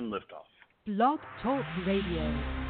and liftoff. Blog Talk Radio.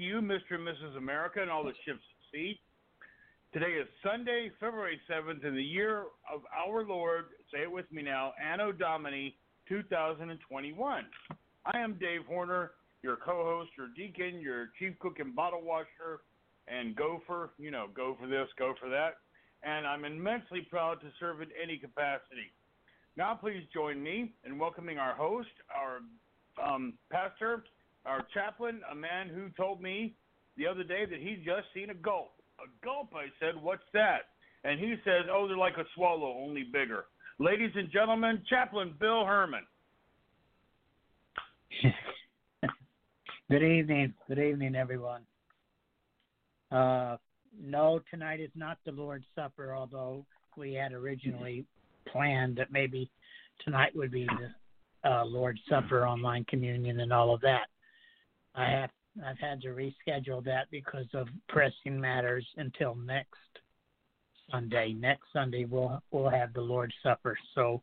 To you, Mr. and Mrs. America, and all the ships at sea. Today is Sunday, February 7th, in the year of our Lord, say it with me now, Anno Domini 2021. I am Dave Horner, your co host, your deacon, your chief cook and bottle washer, and gopher. You know, go for this, go for that. And I'm immensely proud to serve in any capacity. Now, please join me in welcoming our host, our um, pastor, our chaplain, a man who told me the other day that he'd just seen a gulp. A gulp, I said, what's that? And he says, oh, they're like a swallow, only bigger. Ladies and gentlemen, Chaplain Bill Herrmann. Good evening. Good evening, everyone. Uh, no, tonight is not the Lord's Supper, although we had originally planned that maybe tonight would be the uh, Lord's Supper, online communion, and all of that. I have I've had to reschedule that because of pressing matters until next Sunday. Next Sunday we'll we'll have the Lord's Supper. So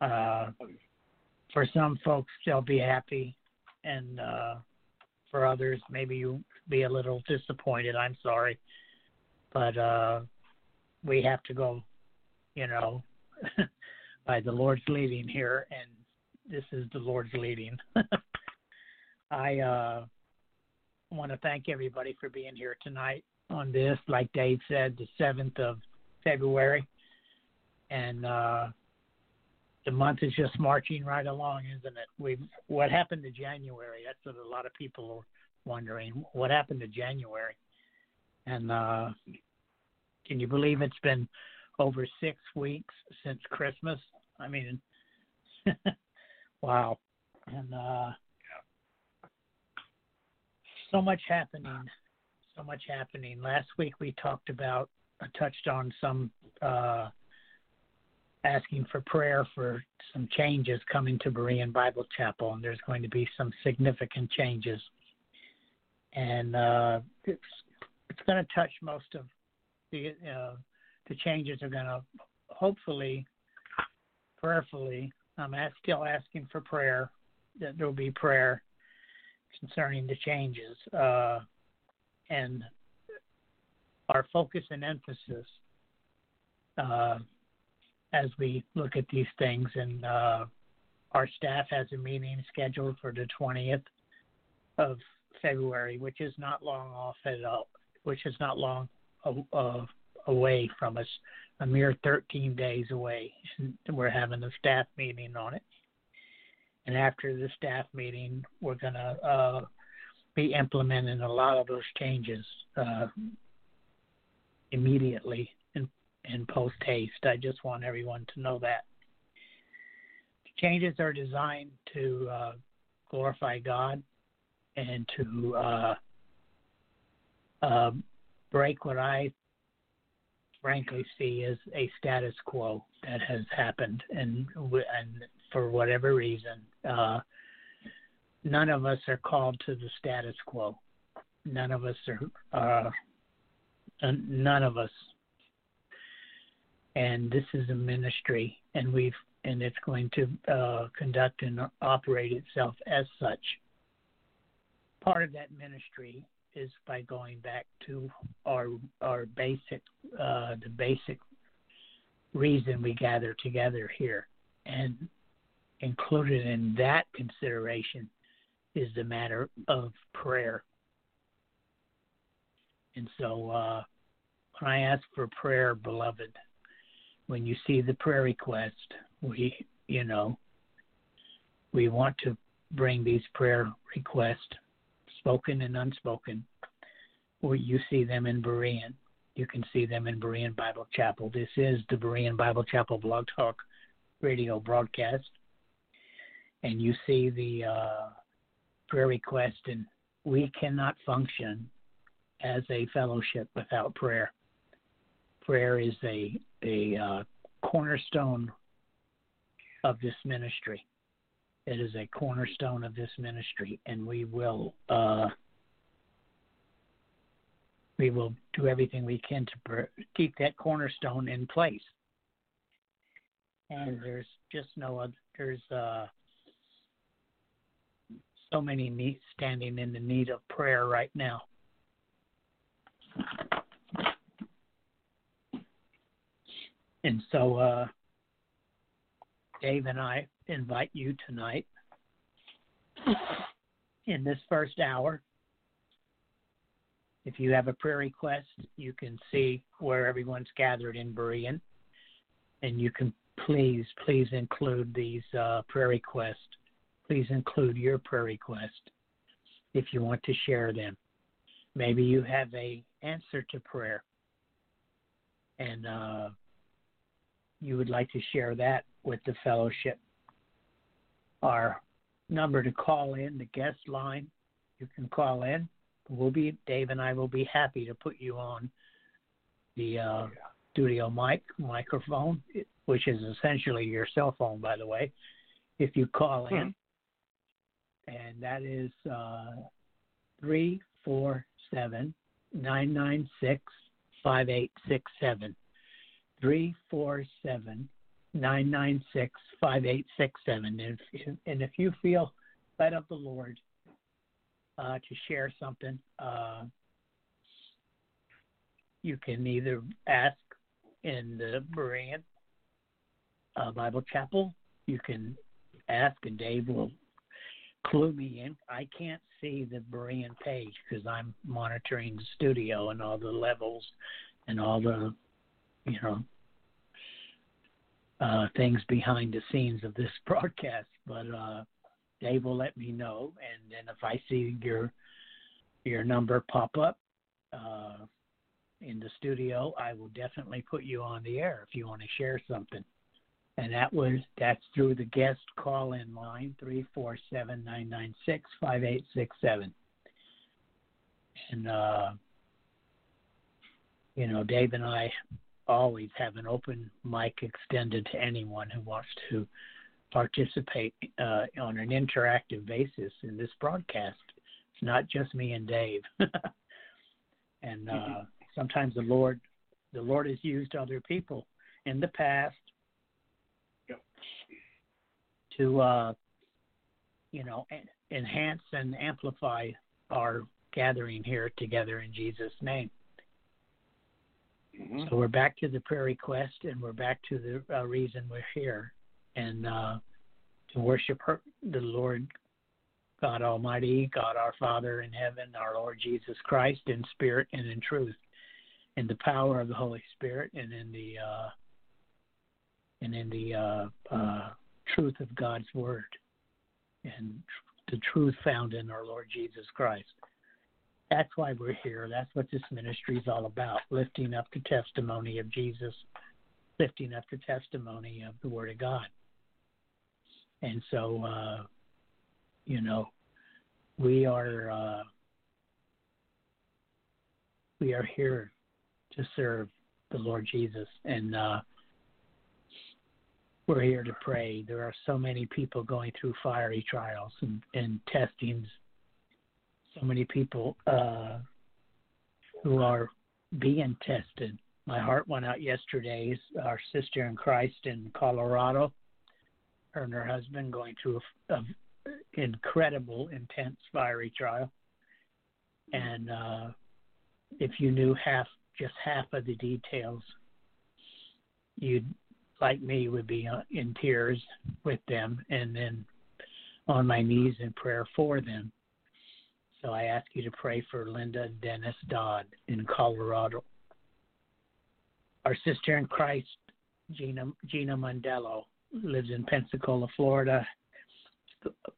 uh, for some folks they'll be happy, and uh, for others maybe you'll be a little disappointed. I'm sorry, but uh, we have to go, you know, by the Lord's leading here, and this is the Lord's leading. I uh, want to thank everybody for being here tonight on this. Like Dave said, the 7th of February. And uh, the month is just marching right along, isn't it? We What happened to January? That's what a lot of people are wondering. What happened to January? And uh, can you believe it's been over six weeks since Christmas? I mean, wow. And uh, so much happening. So much happening. Last week we talked about, I touched on some uh, asking for prayer for some changes coming to Berean Bible Chapel, and there's going to be some significant changes. And uh, it's it's going to touch most of the uh, the changes are going to hopefully, prayerfully. I'm still asking for prayer that there will be prayer concerning the changes uh, and our focus and emphasis uh, as we look at these things. And uh, our staff has a meeting scheduled for the 20th of February, which is not long off at all, which is not long away from us, a mere 13 days away. We're having a staff meeting on it. And after the staff meeting, we're going to uh, be implementing a lot of those changes uh, immediately in post haste. I just want everyone to know that. The changes are designed to uh, glorify God and to uh, uh, break what I frankly see as a status quo that has happened, and and for whatever reason, uh, none of us are called to the status quo. None of us are. Uh, none of us. And this is a ministry, and we've and it's going to uh, conduct and operate itself as such. Part of that ministry is by going back to our our basic uh, the basic reason we gather together here, and included in that consideration is the matter of prayer. And so, uh, when I ask for prayer, beloved, when you see the prayer request, we, you know, we want to bring these prayer requests spoken and unspoken, or you see them in Berean. You can see them in Berean Bible Chapel. This is the Berean Bible Chapel Blog Talk radio broadcast. And you see the uh, prayer request, and we cannot function as a fellowship without prayer. Prayer is a, a uh, cornerstone of this ministry. It is a cornerstone of this ministry, and we will uh, we will do everything we can to keep that cornerstone in place. And there's just no other. There's uh, so many need, standing in the need of prayer right now. And so, uh, Dave and I invite you tonight in this first hour. If you have a prayer request, you can see where everyone's gathered in Berean, and you can please, please include these uh, prayer requests. Please include your prayer request if you want to share them. Maybe you have a answer to prayer, and uh, you would like to share that with the fellowship. Our number to call in, the guest line, you can call in. We'll be Dave and I will be happy to put you on the uh, studio mic microphone, which is essentially your cell phone, by the way, if you call in. And that is uh, 347 996 5867. 347 996 5867. And if, and if you feel led of the Lord uh, to share something, uh, you can either ask in the Berean uh, Bible Chapel. You can ask, and Dave will clue me in. I can't see the Berean page because I'm monitoring the studio and all the levels and all the, you know, uh, things behind the scenes of this broadcast. But uh, Dave will let me know, and then if I see your your number pop up uh, in the studio, I will definitely put you on the air if you want to share something. And that was that's through the guest call in line three four seven nine nine six five eight six seven. And uh, you know, Dave and I always have an open mic extended to anyone who wants to participate uh, on an interactive basis in this broadcast. It's not just me and Dave. and uh, sometimes the Lord, the Lord has used other people in the past. To, uh, you know, enhance and amplify our gathering here together in Jesus' name. Mhm. So we're back to the prayer request, and we're back to the uh, reason we're here, and uh, to worship her, the Lord God Almighty, God our Father in heaven, our Lord Jesus Christ, in spirit and in truth, in the power of the Holy Spirit, and in the uh, and in the uh, uh, truth of God's Word, and the truth found in our Lord Jesus Christ. That's why we're here. That's what this ministry is all about lifting up the testimony of Jesus, lifting up the testimony of the Word of God. And so, uh, you know, we are uh, we are here to serve the Lord Jesus, and uh, we're here to pray. There are so many people going through fiery trials and, and testings so many people uh, who are being tested. My heart went out yesterday. Our sister in Christ in Colorado, her and her husband going through a, a incredible, intense fiery trial. And uh, if you knew half, just half of the details, you'd, like me, would be uh, in tears with them, and then on my knees in prayer for them. So I ask you to pray for Linda Dennis Dodd in Colorado. Our sister in Christ, Gina Gina Mondello, lives in Pensacola, Florida,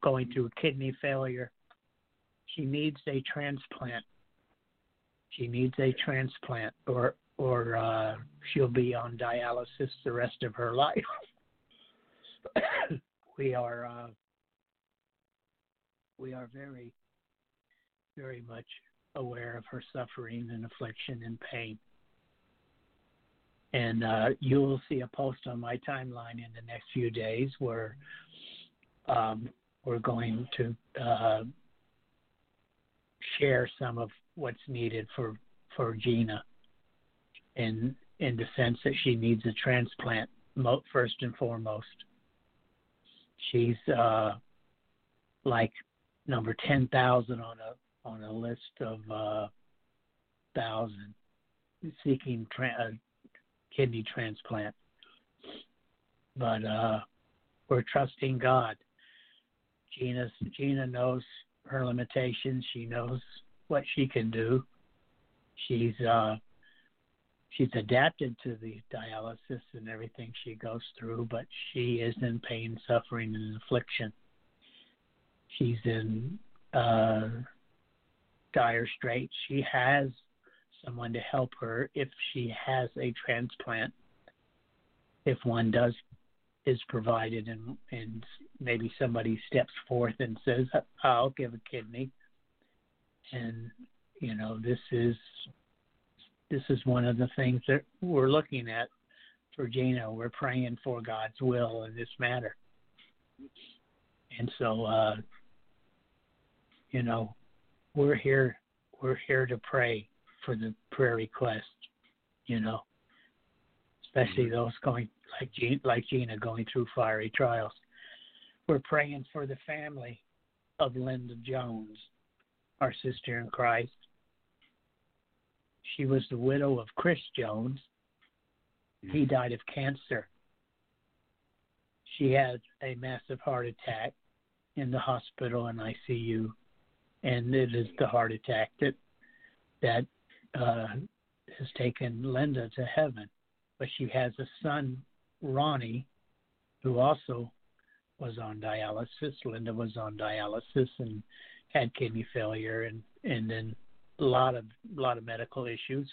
going through kidney failure. She needs a transplant. She needs a transplant, or or uh, she'll be on dialysis the rest of her life. we are uh, we are very very much aware of her suffering and affliction and pain. And uh, you'll see a post on my timeline in the next few days where um, we're going to uh, share some of what's needed for for Gina, in in the sense that she needs a transplant first and foremost. She's uh, like number ten thousand on a on a list of uh, thousand seeking tra- uh, kidney transplant. But uh, we're trusting God. Gina Gina knows her limitations. She knows what she can do. She's uh, she's adapted to the dialysis and everything she goes through, but she is in pain, suffering, and affliction. She's in uh, dire straits. She has someone to help her if she has a transplant. If one does is provided and and maybe somebody steps forth and says, "I'll give a kidney," and you know this is this is one of the things that we're looking at for Gina. We're praying for God's will in this matter. And so, uh, you know, we're here. We're here to pray for the prayer request. You know, especially those going like Gina, like Gina going through fiery trials. We're praying for the family of Linda Jones, our sister in Christ. She was the widow of Chris Jones. He died of cancer. She had a massive heart attack in the hospital and ICU, and it is the heart attack that that uh, has taken Linda to heaven. But she has a son, Ronnie, who also was on dialysis. Linda was on dialysis and had kidney failure, and and then a lot of lot of medical issues.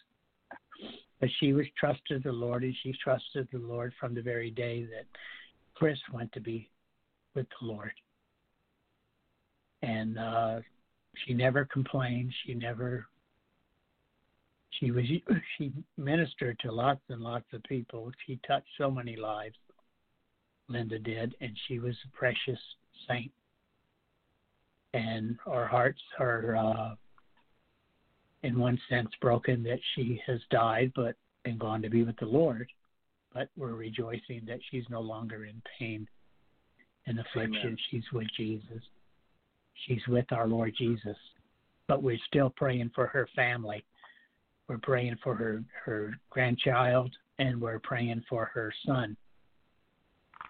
But she was trusted the Lord, and she trusted the Lord from the very day that Chris went to be with the Lord. And uh, she never complained. She never. She was she ministered to lots and lots of people. She touched so many lives. Linda did, and she was a precious saint. And our hearts are, uh, in one sense, broken that she has died, but and gone to be with the Lord. But we're rejoicing that she's no longer in pain and affliction. Amen. She's with Jesus. She's with our Lord Jesus. But we're still praying for her family. We're praying for her her grandchild, and we're praying for her son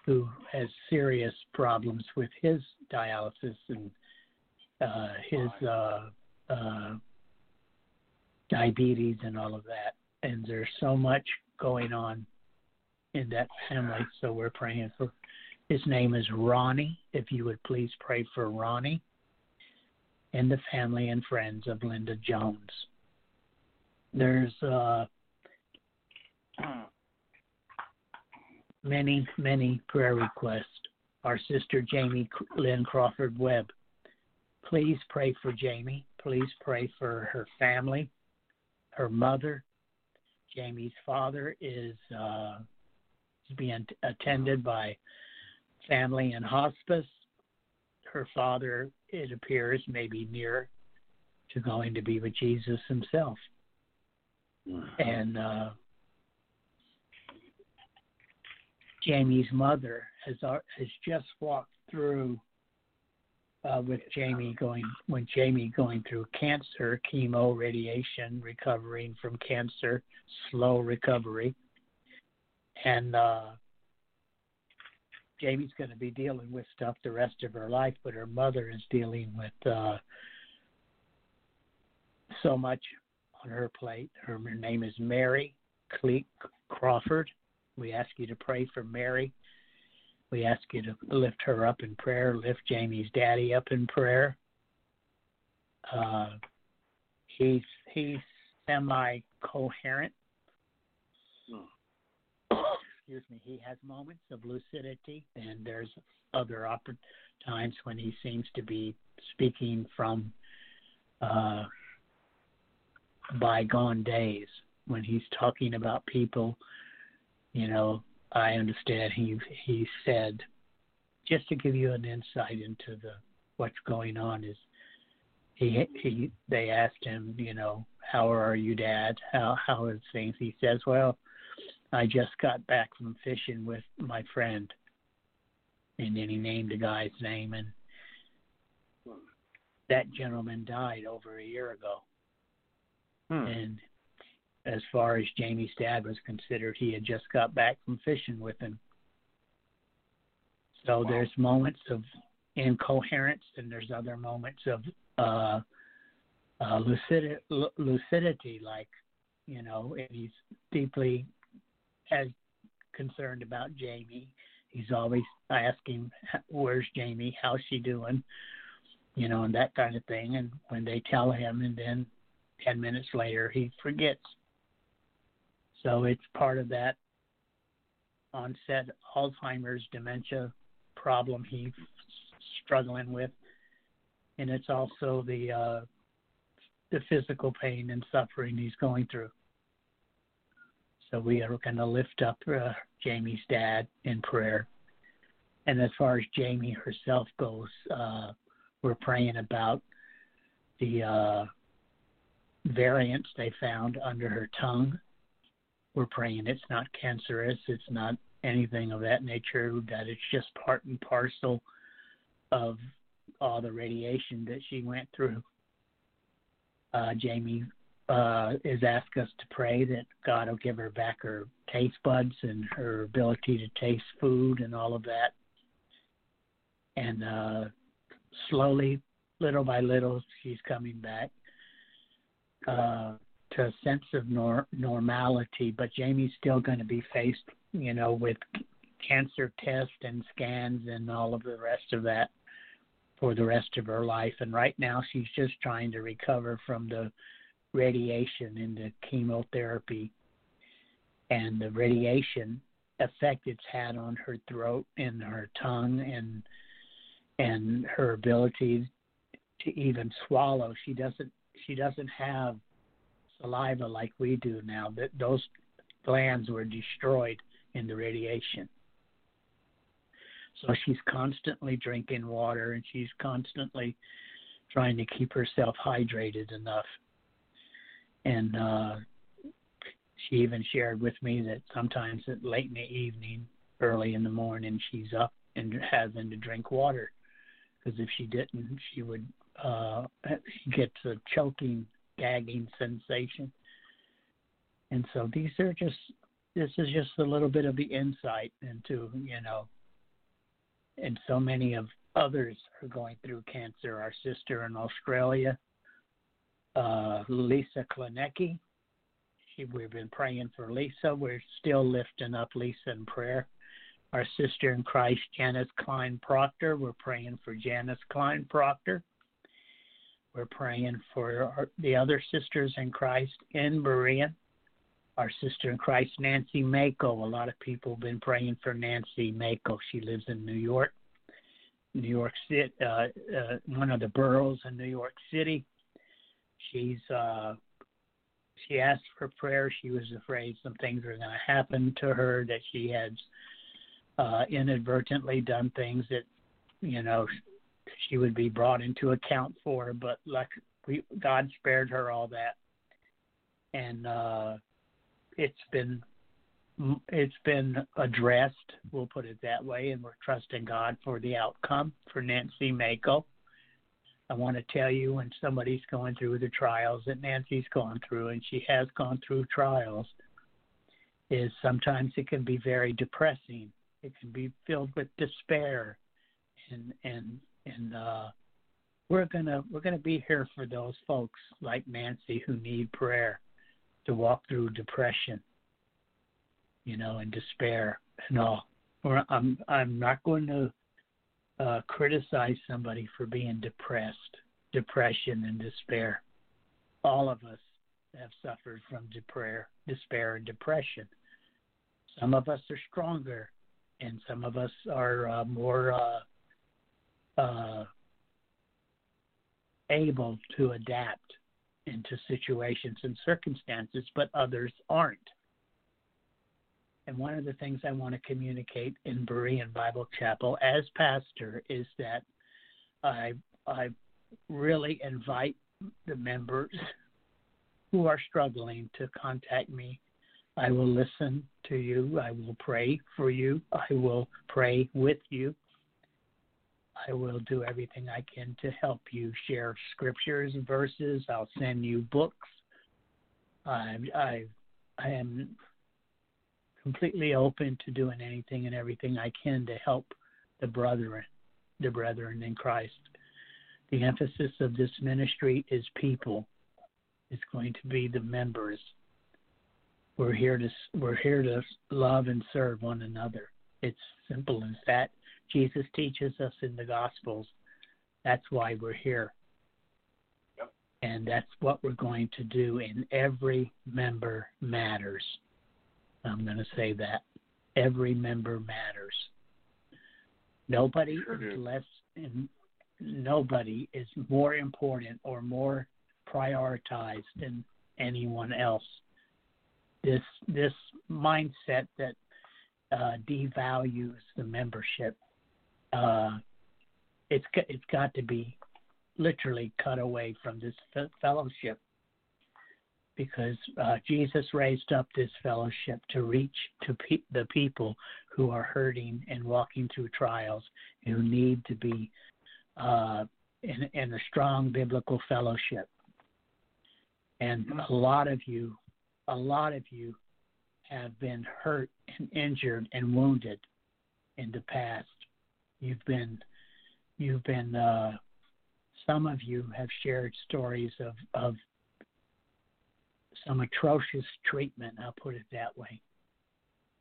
who has serious problems with his dialysis and uh, his uh, uh, diabetes and all of that. And there's so much going on in that family, so we're praying for. His name is Ronnie. If you would please pray for Ronnie and the family and friends of Linda Jones. There's uh, many, many prayer requests. Our sister Jamie Lynn Crawford Webb. Please pray for Jamie. Please pray for her family, her mother. Jamie's father is uh, being attended by family in hospice. Her father, it appears, may be near to going to be with Jesus himself. And uh, Jamie's mother has uh, has just walked through uh, with Jamie going when Jamie going through cancer, chemo, radiation, recovering from cancer, slow recovery, and uh, Jamie's going to be dealing with stuff the rest of her life, but her mother is dealing with uh, so much on her plate. Her, her name is Mary Cleek Crawford. We ask you to pray for Mary. We ask you to lift her up in prayer, lift Jamie's daddy up in prayer. Uh, he's he's semi coherent. Excuse me. He has moments of lucidity, and there's other oppor- times when he seems to be speaking from uh, bygone days when he's talking about people you know, I understand he he said just to give you an insight into the what's going on is he he they asked him, you know, how are you, Dad? How how is things? He says, well, I just got back from fishing with my friend, and then he named the guy's name, and that gentleman died over a year ago, Hmm. and as far as Jamie's dad was considered, he had just got back from fishing with him. So Wow. there's moments of incoherence, and there's other moments of uh, uh, lucid- lu- lucidity, like you know, and he's deeply as concerned about Jamie. He's always asking, "Where's Jamie? How's she doing?" You know, and that kind of thing. And when they tell him, and then ten minutes later, he forgets. So it's part of that onset Alzheimer's dementia problem he's struggling with, and it's also the uh, the physical pain and suffering he's going through. So we are going to lift up uh, Jamie's dad in prayer. And as far as Jamie herself goes, uh, we're praying about the uh, variants they found under her tongue. We're praying it's not cancerous, it's not anything of that nature, that it's just part and parcel of all the radiation that she went through. Uh, Jamie uh, is asked us to pray that God will give her back her taste buds and her ability to taste food and all of that. And uh, slowly, little by little, she's coming back uh, to a sense of nor- normality. But Jamie's still going to be faced, you know, with cancer tests and scans and all of the rest of that for the rest of her life. And right now, she's just trying to recover from the radiation and the chemotherapy and the radiation effect it's had on her throat and her tongue and and her ability to even swallow. She doesn't she doesn't have saliva like we do now. That those glands were destroyed in the radiation. So she's constantly drinking water and she's constantly trying to keep herself hydrated enough. And uh, she even shared with me that sometimes at late in the evening, early in the morning, she's up and having to drink water because if she didn't, she would uh, gets a choking, gagging sensation. And so these are just this is just a little bit of the insight into you know and so many of others are going through cancer. Our sister in Australia, uh, Lisa Klinecki, we've been praying for Lisa. We're still lifting up Lisa in prayer. Our sister in Christ, Janice Klein Proctor, we're praying for Janice Klein Proctor. We're praying for our, the other sisters in Christ in Berean. Our sister in Christ, Nancy Mako. A lot of people have been praying for Nancy Mako. She lives in New York, New York City, uh, uh, one of the boroughs in New York City. She's uh, she asked for prayer. She was afraid some things were going to happen to her. That she had uh, inadvertently done things that you know she would be brought into account for. But like we, God spared her all that, and uh, it's been it's been addressed. We'll put it that way, and we're trusting God for the outcome for Nancy Mako. I want to tell you when somebody's going through the trials that Nancy's gone through, and she has gone through trials, is sometimes it can be very depressing. It can be filled with despair, and and and uh, we're gonna we're gonna be here for those folks like Nancy who need prayer to walk through depression, you know, and despair and all. Or I'm I'm not going to uh, criticize somebody for being depressed, depression and despair. All of us have suffered from despair, despair and depression. Some of us are stronger, and some of us are uh, more uh, uh, able to adapt into situations and circumstances, but others aren't. And one of the things I want to communicate in Berean Bible Chapel as pastor is that I I really invite the members who are struggling to contact me. I will listen to you. I will pray for you. I will pray with you. I will do everything I can to help you share scriptures, verses. I'll send you books. I, I, I am completely open to doing anything and everything I can to help the brethren, the brethren in Christ. The emphasis of this ministry is people. It's going to be the members. We're here to we're here to love and serve one another. It's simple as that. Jesus teaches us in the Gospels. That's why we're here. Yep. And that's what we're going to do and every member matters. I'm going to say that. Every member matters. Nobody Sure is less in, nobody is more important or more prioritized than anyone else. this this mindset that uh, devalues the membership. Uh, it's got- it's got to be literally cut away from this fellowship because uh, Jesus raised up this fellowship to reach to pe- the people who are hurting and walking through trials, who need to be uh, in, in a strong biblical fellowship. And a lot of you, a lot of you have been hurt and injured and wounded in the past. You've been, you've been, uh, some of you have shared stories of, of some atrocious treatment, I'll put it that way,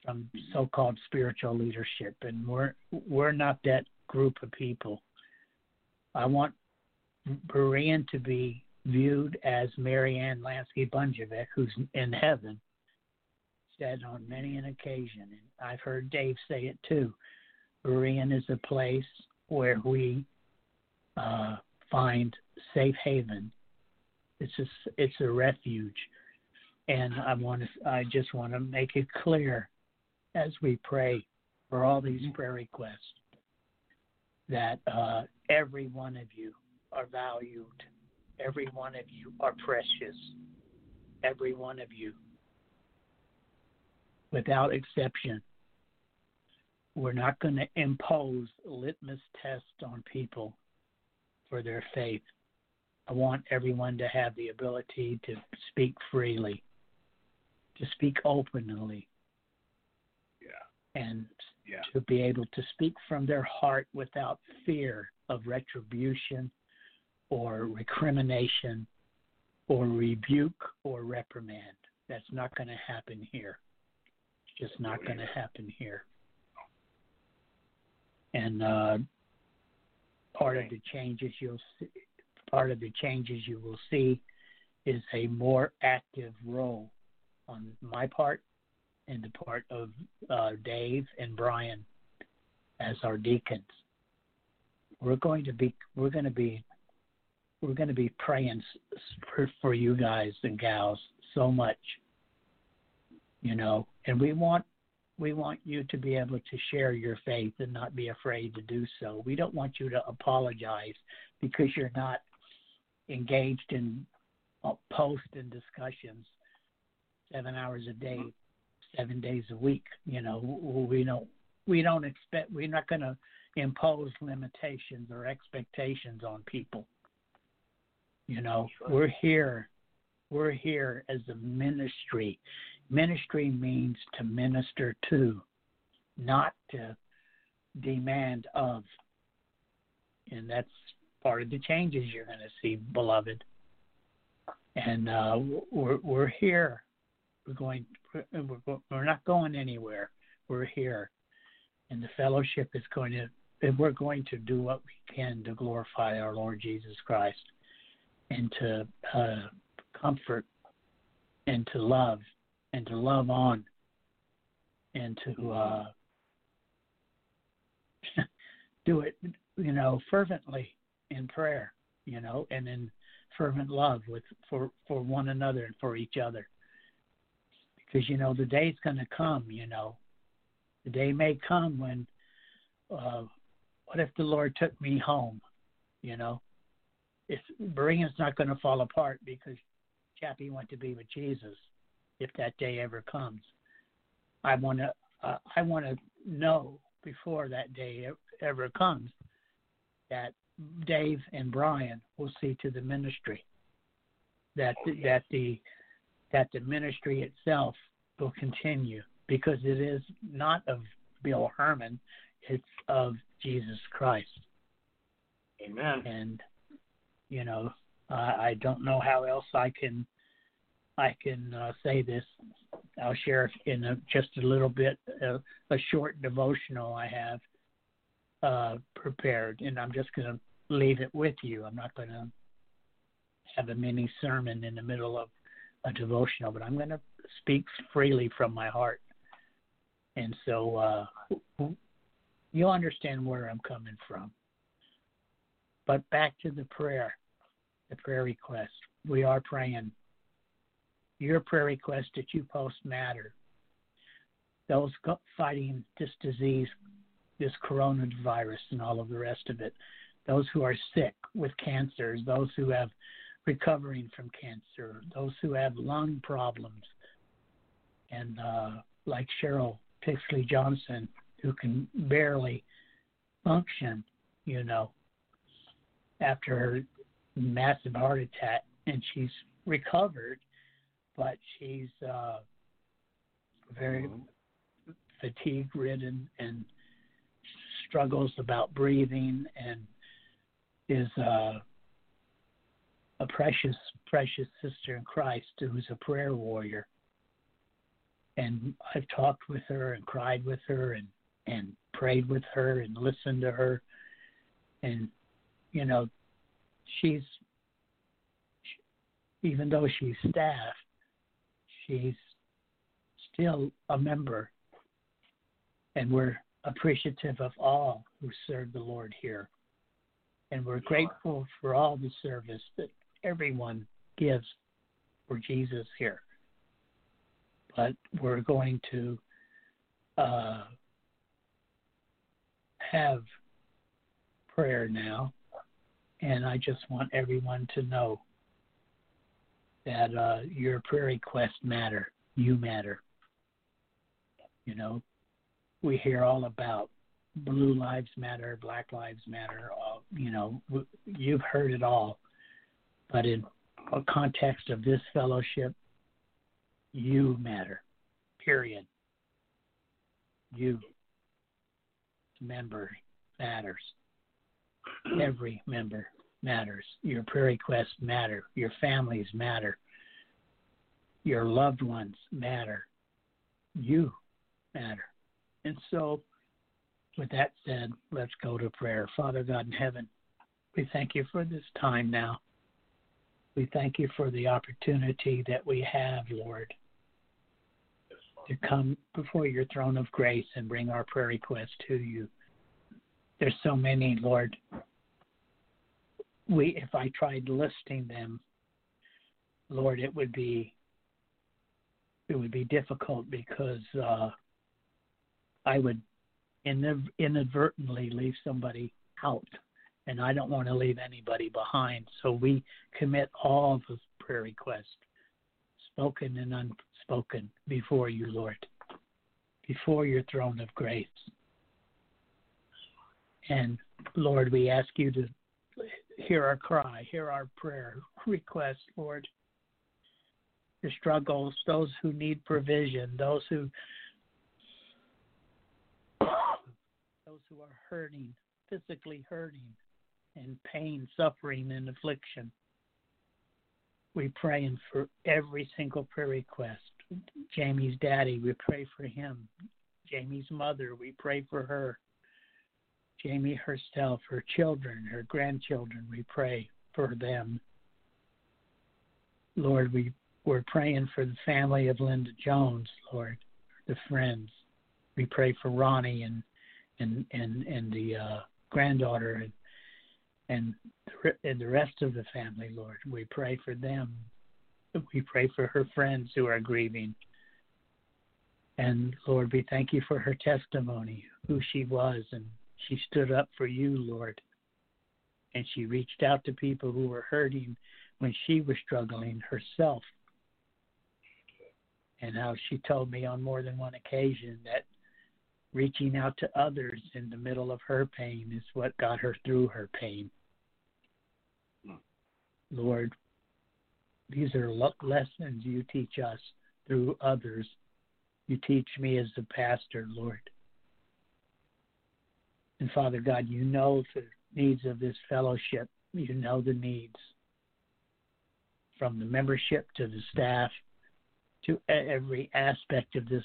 from so called spiritual leadership. And we're, we're not that group of people. I want Berean to be viewed as Marianne Lansky Bunjevic, who's in heaven, said on many an occasion, and I've heard Dave say it too. Berean is a place where we uh, find safe haven. It's a it's a refuge, and I want to I just want to make it clear as we pray for all these prayer requests that uh, every one of you are valued, every one of you are precious, every one of you, without exception. We're not going to impose litmus tests on people for their faith. I want everyone to have the ability to speak freely, to speak openly, Yeah. and Yeah. to be able to speak from their heart without fear of retribution or recrimination or rebuke or reprimand. That's not going to happen here. It's just not oh, going to happen here. And uh, part of the changes you'll see, part of the changes you will see is a more active role on my part and the part of uh, Dave and Brian as our deacons. We're going to be we're going to be we're going to be praying for, for you guys and gals so much, you know, and we want we want you to be able to share your faith and not be afraid to do so. We don't want you to apologize because you're not engaged in post and discussions seven hours a day, seven days a week. You know, we don't we don't expect we're not going to impose limitations or expectations on people. You know, we're here we're here as a ministry. Ministry means to minister to, not to demand of. And that's part of the changes you're going to see, beloved. And uh, we're we're here. We're going. We're, we're not going anywhere. We're here, and the fellowship is going to. And we're going to do what we can to glorify our Lord Jesus Christ, and to uh, comfort, and to love, and to love on, and to uh, do it, you know, fervently in prayer, you know, and in fervent love with for for one another and for each other. Because you know the day's going to come, you know, the day may come when, uh, what if the Lord took me home, you know? It's Berean's not going to fall apart because Chappie went to be with Jesus, if that day ever comes. I want to uh, I want to know before that day ever comes that Dave and Brian will see to the ministry that the, that the that the ministry itself will continue because it is not of Bill Herrmann, it's of Jesus Christ. Amen. And you know, I I don't know how else I can I can uh, say this. I'll share in a, just a little bit uh, a short devotional I have uh, prepared, and I'm just going to leave it with you. I'm not going to have a mini sermon in the middle of a devotional, but I'm going to speak freely from my heart. And so uh, you'll understand where I'm coming from. But back to the prayer, the prayer request. We are praying your prayer requests that you post matter. Those fighting this disease, this coronavirus, and all of the rest of it. Those who are sick with cancers, those who have recovering from cancer, those who have lung problems, and uh, like Cheryl Pixley Johnson, who can barely function, you know, after her massive heart attack, and she's recovered, but she's uh, very fatigue ridden and struggles about breathing and is uh, a precious, precious sister in Christ who's a prayer warrior. And I've talked with her and cried with her and, and prayed with her and listened to her. And, you know, she's, even though she's staff, she's still a member. And we're appreciative of all who serve the Lord here. And we're grateful for all the service that everyone gives for Jesus here. But we're going to uh, have prayer now. And I just want everyone to know that uh, your prayer requests matter. You matter. You know, we hear all about blue lives matter, black lives matter. All, you know, you've heard it all. But in a context of this fellowship, you matter. Period. You member matters. Every member matters. Your prayer requests matter. Your families matter. Your loved ones matter. You matter. And so, with that said, let's go to prayer. Father God in heaven, we thank you for this time now. We thank you for the opportunity that we have, Lord, to come before your throne of grace and bring our prayer requests to you. There's so many, Lord. We if I tried listing them, Lord, it would be it would be difficult because uh, I would inadvertently leave somebody out and I don't want to leave anybody behind. So we commit all of the prayer requests, spoken and unspoken, before you, Lord, before your throne of grace. And Lord, we ask you to hear our cry, hear our prayer request, Lord. The struggles, those who need provision, those who those who are hurting, physically hurting, and pain, suffering, and affliction. We pray for every single prayer request. Jamie's daddy, we pray for him. Jamie's mother, we pray for her. Jamie herself, her children, her grandchildren, we pray for them. Lord, we, we're praying for the family of Linda Jones, Lord, the friends. We pray for Ronnie and and and and the uh, granddaughter and and and the rest of the family, Lord. We pray for them. We pray for her friends who are grieving. And Lord, we thank you for her testimony, who she was, and she stood up for you, Lord. And she reached out to people who were hurting when she was struggling herself. And how she told me on more than one occasion that reaching out to others in the middle of her pain is what got her through her pain. Lord, these are lessons you teach us through others. You teach me as the pastor, Lord. And Father God, you know the needs of this fellowship. You know the needs from the membership to the staff to every aspect of this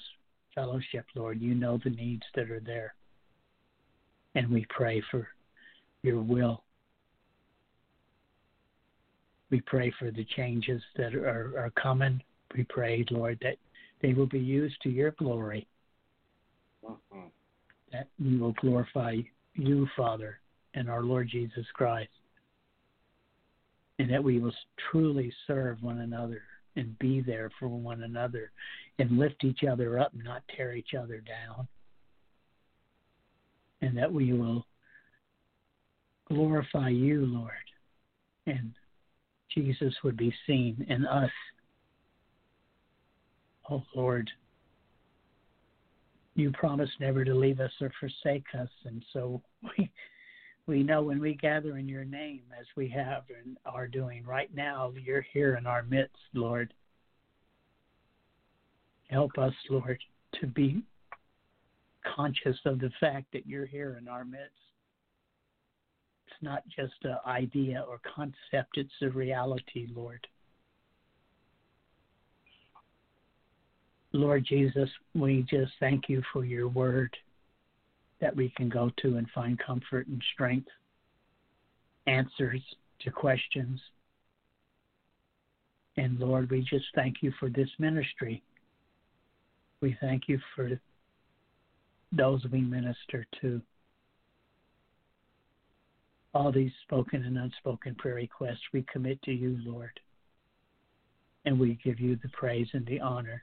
fellowship, Lord. You know the needs that are there. And we pray for your will. We pray for the changes that are, are coming. We pray, Lord, that they will be used to your glory. Mm-hmm. That we will glorify you, Father, and our Lord Jesus Christ. And that we will truly serve one another and be there for one another and lift each other up, not tear each other down. And that we will glorify you, Lord, and Jesus would be seen in us. Oh, Lord, you promised never to leave us or forsake us, and so we we know when we gather in your name, as we have and are doing right now, you're here in our midst, Lord. Help us, Lord, to be conscious of the fact that you're here in our midst. It's not just an idea or concept, it's a reality, Lord. Lord Jesus, we just thank you for your word that we can go to and find comfort and strength, answers to questions. And Lord, we just thank you for this ministry. We thank you for those we minister to. All these spoken and unspoken prayer requests we commit to you, Lord. And we give you the praise and the honor.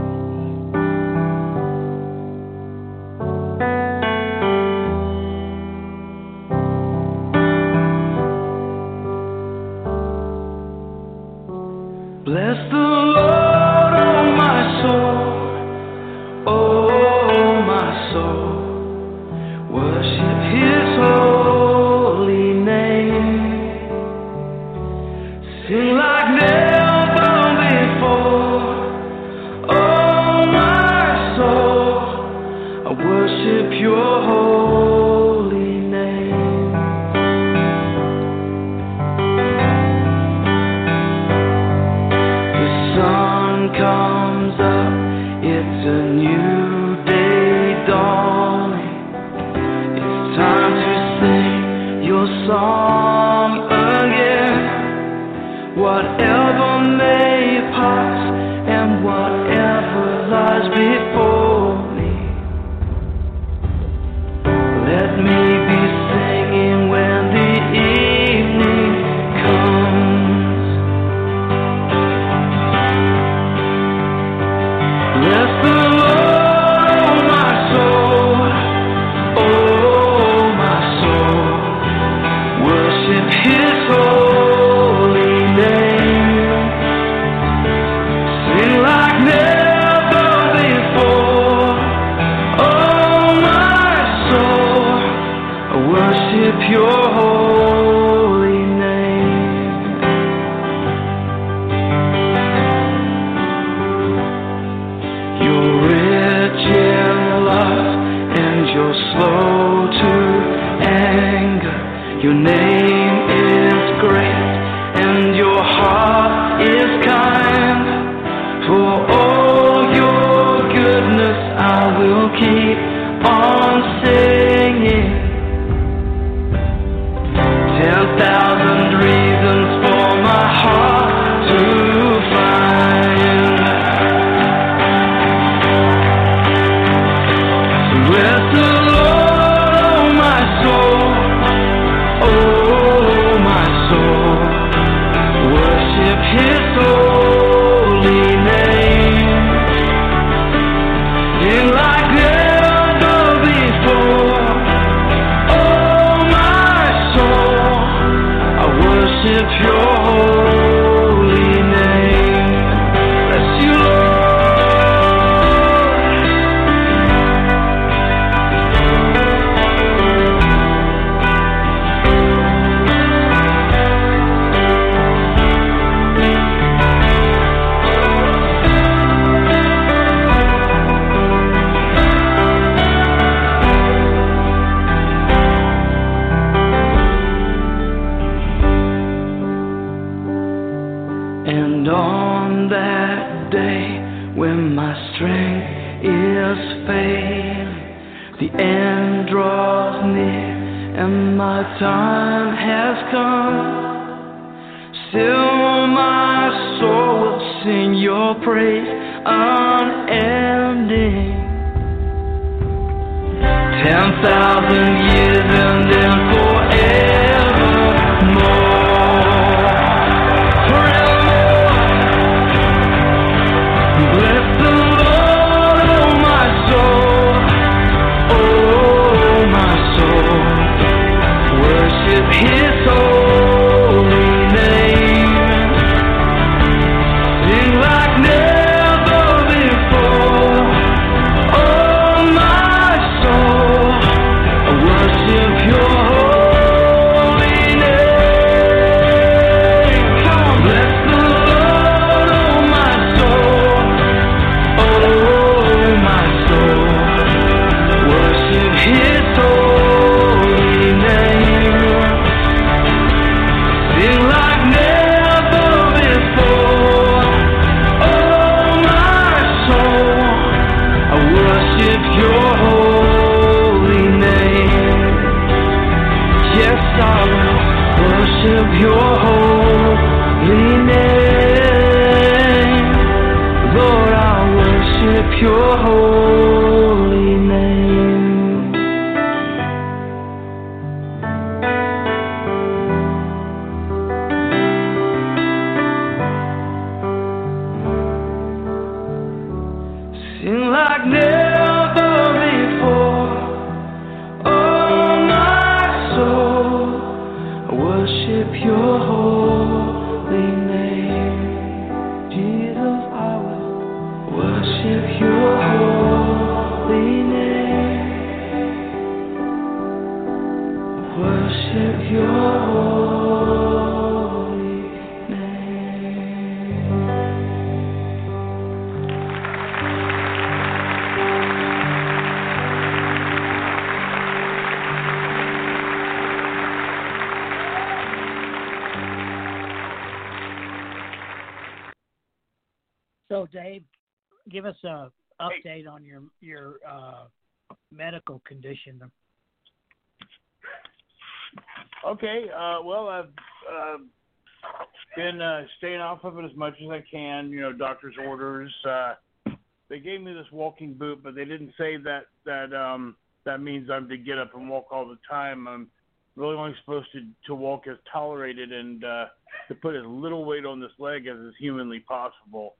Walking boot, but they didn't say that that um, that means I'm to get up and walk all the time. I'm really only supposed to to walk as tolerated and uh, to put as little weight on this leg as is humanly possible.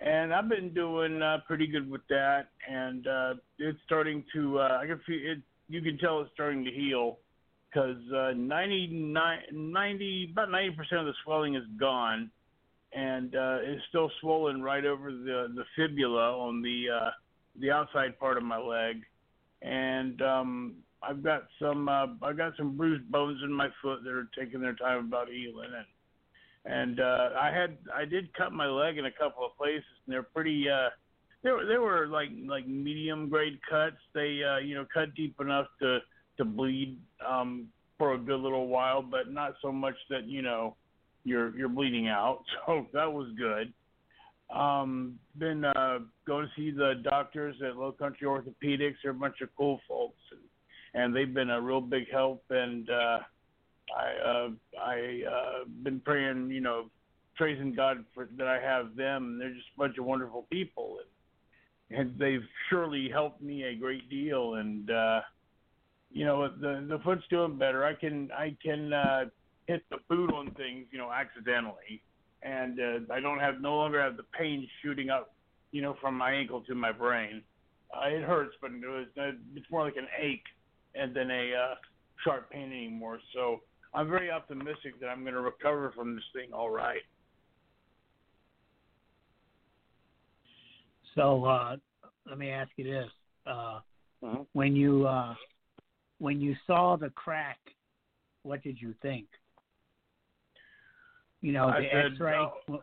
And I've been doing uh, pretty good with that, and uh, it's starting to. Uh, I can feel it. You can tell it's starting to heal because uh, 99, 90, about 90% of the swelling is gone, and uh, it's still swollen right over the the fibula on the uh, the outside part of my leg, and um, I've got some uh, I've got some bruised bones in my foot that are taking their time about healing, and and uh, I had I did cut my leg in a couple of places, and they're pretty. Uh, they were they were like like medium grade cuts. They uh, you know cut deep enough to to bleed um, for a good little while, but not so much that you know you're you're bleeding out. So that was good. Um, been uh, going to see the doctors at Low Country Orthopedics. They're a bunch of cool folks, and, and they've been a real big help. And uh, I uh, I uh, been praying, you know, praising God for that I have them. They're just a bunch of wonderful people, and, and they've surely helped me a great deal. And uh, you know, the the foot's doing better. I can I can uh, hit the boot on things, you know, accidentally, and uh, I don't have no longer have the pain shooting up, you know, from my ankle to my brain. Uh, it hurts, but it was, uh, it's more like an ache and than a uh, sharp pain anymore. So I'm very optimistic that I'm going to recover from this thing all right. So, uh, let me ask you this: uh, Mhm. when you uh, when you saw the crack, what did you think? You know, I the said, X-ray. "Oh."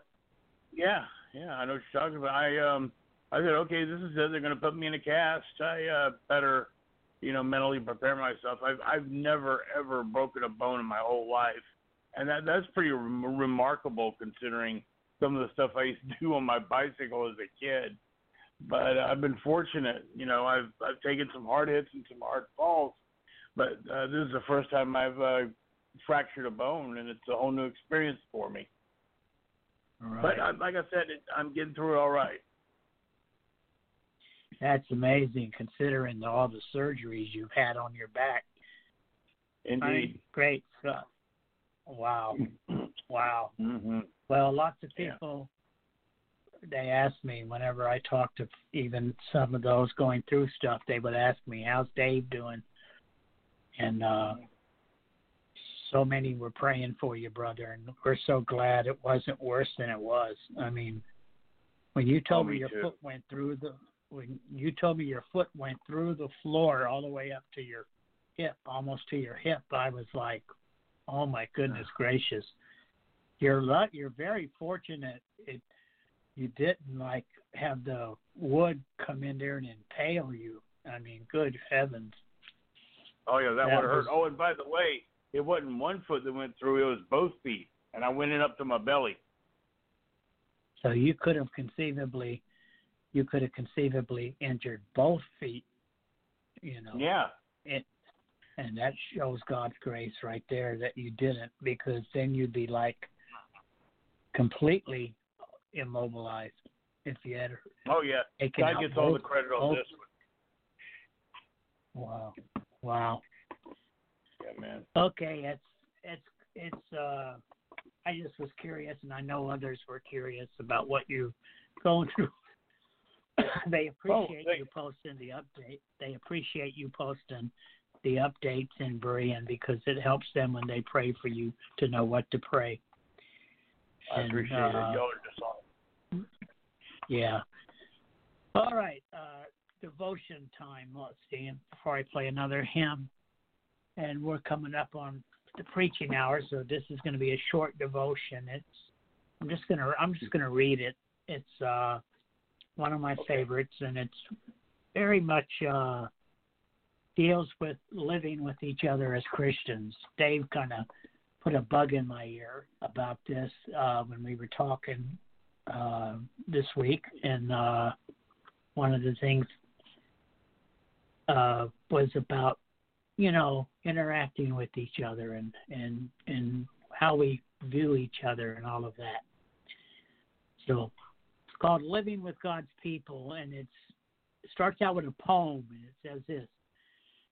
Yeah, yeah, I know what you're talking about. I um, I said, okay, this is it. They're going to put me in a cast. I uh, better, you know, mentally prepare myself. I've I've never ever broken a bone in my whole life, and that that's pretty rem- remarkable considering some of the stuff I used to do on my bicycle as a kid. But uh, I've been fortunate, you know. I've I've taken some hard hits and some hard falls, but uh, this is the first time I've uh, fractured a bone, and it's a whole new experience for me. All right. But uh, like I said, it, I'm getting through it all right. That's amazing considering all the surgeries you've had on your back. I mean, Indeed. great stuff. Wow. Wow. hmm Well, lots of Yeah. people they ask me whenever I talk to even some of those going through stuff, they would ask me, "How's Dave doing?" And uh so many were praying for you, brother, and we're so glad it wasn't worse than it was. I mean, when you told Oh, me me your too. foot went through the when you told me your foot went through the floor all the way up to your hip, almost to your hip, I was like, "Oh my goodness ah. gracious." You're lu- you're very fortunate it you didn't like have the wood come in there and impale you. I mean, good heavens. Oh yeah, that, That would have hurt. Oh, and by the way, it wasn't one foot that went through; it was both feet, and I went in up to my belly. So you could have conceivably you could have conceivably injured both feet, you know. Yeah. And that shows God's grace right there that you didn't because then you'd be like completely immobilized if you had Oh yeah. God gets all the credit on both- this one. Wow. Wow. Man. Okay, it's it's it's uh I just was curious and I know others were curious about what you're going through. they appreciate they- you posting the update. They appreciate you posting the updates in Berean because it helps them when they pray for you to know what to pray. I And, appreciate uh, it. Y'all are just on. Yeah. All right. Uh, devotion time. Let's see. Before I play another hymn, and we're coming up on the preaching hour, so this is going to be a short devotion. It's. I'm just gonna. I'm just gonna read it. It's uh, one of my favorites, and it's very much uh, deals with living with each other as Christians. Dave kind of put a bug in my ear about this uh, when we were talking uh, this week, and uh, one of the things uh, was about you know interacting with each other and and and how we view each other and all of that. So it's called "Living with God's People," and it's it starts out with a poem, and it says this: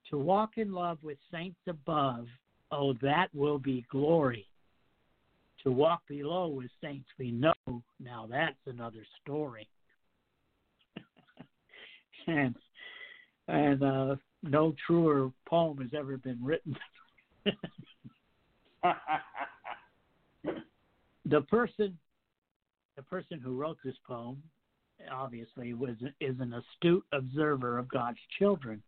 "To walk in love with saints above, oh, that will be glory." to walk below with saints we know, now that's another story. and and uh, no truer poem has ever been written. the person the person who wrote this poem obviously was is an astute observer of God's children.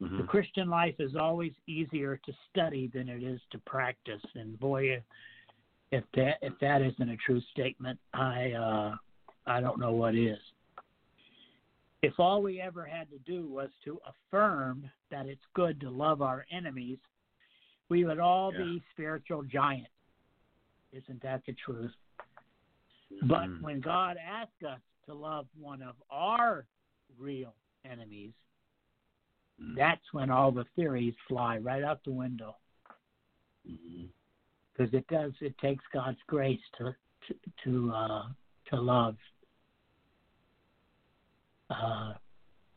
The Christian life is always easier to study than it is to practice, and boy, if that if that isn't a true statement, I uh, I don't know what is. If all we ever had to do was to affirm that it's good to love our enemies, we would all Yeah. be spiritual giants. Isn't that the truth? But Mhm. when God asks us to love one of our real enemies, Mm. that's when all the theories fly right out the window because it does it takes God's grace to to to, uh, to love. Uh,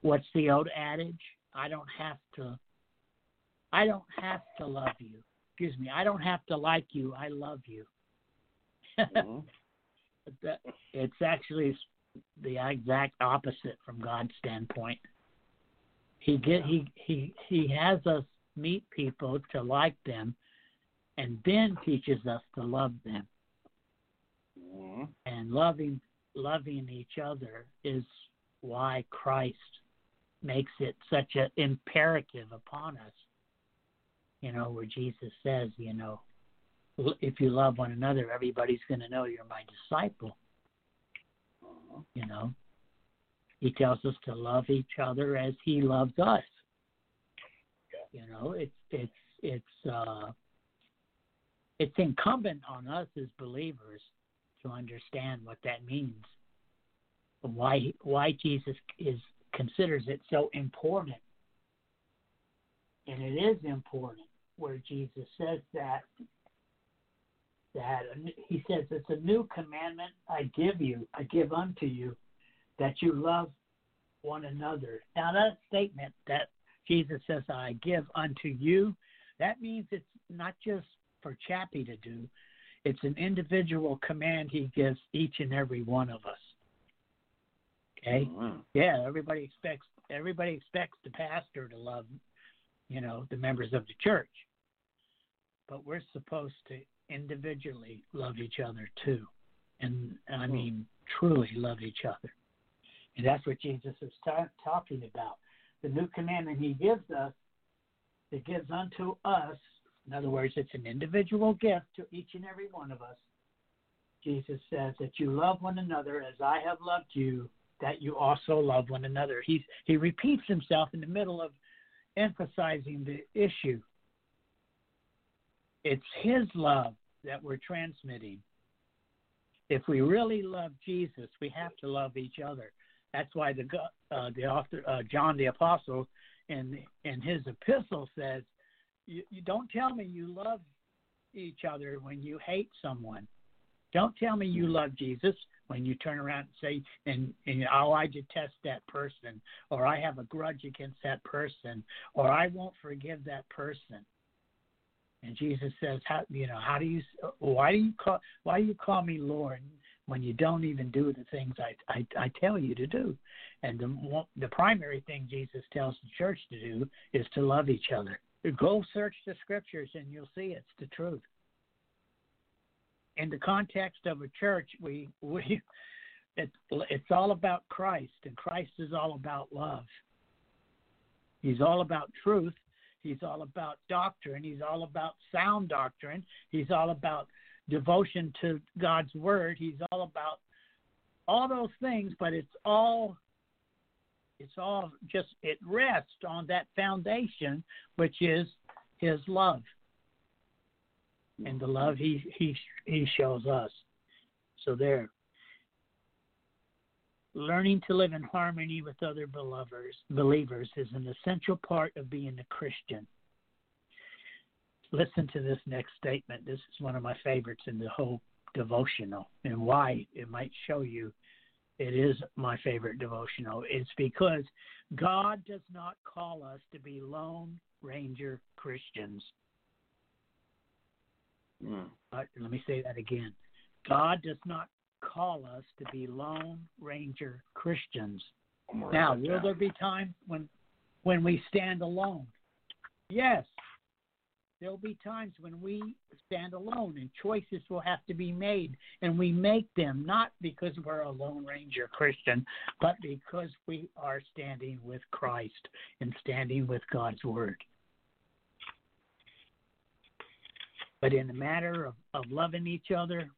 what's the old adage? I don't have to. I don't have to love you. Excuse me. I don't have to like you. I love you. Mhm. It's actually the exact opposite from God's standpoint. He get he he he has us meet people to like them, and then teaches us to love them. Mhm. And loving loving each other is why Christ makes it such an imperative upon us. You know, where Jesus says, you know, if you love one another, everybody's going to know you're my disciple. You know, he tells us to love each other as he loves us. You know, it's it's it's uh, it's incumbent on us as believers to understand what that means. Why why Jesus is considers it so important, and it is important where Jesus says that that he says it's a new commandment I give you, I give unto you, that you love one another. Now, that statement that Jesus says, I give unto you, that means it's not just for Chappie to do, it's an individual command he gives each and every one of us. Okay? Mhm. Yeah, everybody expects everybody expects the pastor to love, you know, the members of the church. But we're supposed to individually love each other too. And I mean truly love each other. And that's what Jesus is ta- talking about. The new commandment he gives us, it gives unto us, in other words, it's an individual gift to each and every one of us. Jesus says that you love one another as I have loved you, that you also love one another. He's, he repeats himself in the middle of emphasizing the issue. It's his love that we're transmitting. If we really love Jesus, we have to love each other. That's why the uh, the author uh, John the apostle in in his epistle says, you, "You don't tell me you love each other when you hate someone. Don't tell me you love Jesus when you turn around and say, and, and oh, I detest that person, or I have a grudge against that person, or I won't forgive that person." And Jesus says, "How you know? How do you? Why do you call? Why do you call me Lord when you don't even do the things I I, I tell you to do?" And the the primary thing Jesus tells the church to do is to love each other. Go search the scriptures and you'll see it's the truth. In the context of a church, we we it's it's all about Christ, and Christ is all about love. He's all about truth. He's all about doctrine. He's all about sound doctrine. He's all about devotion to God's word. He's all about all those things, but it's all it's all just it rests on that foundation which is his love and the love he he he shows us. So there. Learning to live in harmony with other believers believers is an essential part of being a Christian. Listen to this next statement. This is one of my favorites in the whole devotional and why it might show you it is my favorite devotional. It's because God does not call us to be lone ranger Christians. Mm. Uh, let me say that again. God does not call us to be lone ranger Christians. Now, will down. there be times when when we stand alone? Yes. There'll be times when we stand alone and choices will have to be made and we make them not because we're a lone ranger Christian, but because we are standing with Christ and standing with God's word. But in the matter of, of loving each other,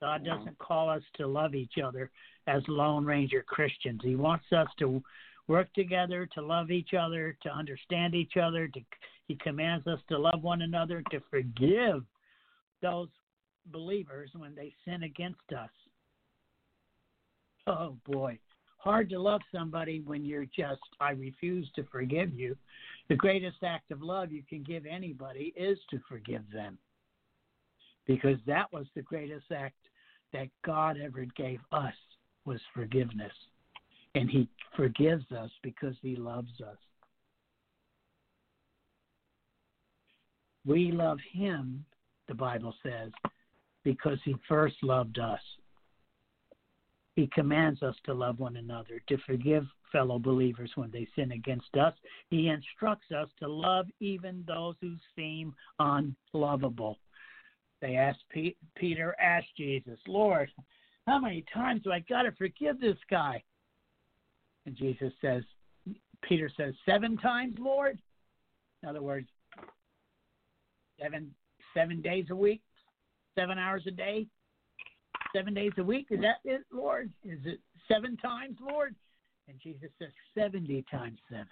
God mm-hmm. doesn't call us to love each other as Lone Ranger Christians. He wants us to work together, to love each other, to understand each other. To, he commands us to love one another, to forgive those believers when they sin against us. Oh boy, hard to love somebody when you're just, I refuse to forgive you. The greatest act of love you can give anybody is to forgive them. Because that was the greatest act that God ever gave us was forgiveness. And he forgives us because he loves us. We love him, the Bible says, because he first loved us. He commands us to love one another, to forgive fellow believers when they sin against us. He instructs us to love even those who seem unlovable. They asked Pe- Peter, asked Jesus, Lord, how many times do I got to forgive this guy? And Jesus says, Peter says, seven times, Lord. In other words, seven seven days a week, seven hours a day, seven days a week. Is that it, Lord? Is it seven times, Lord? And Jesus says, seventy times 7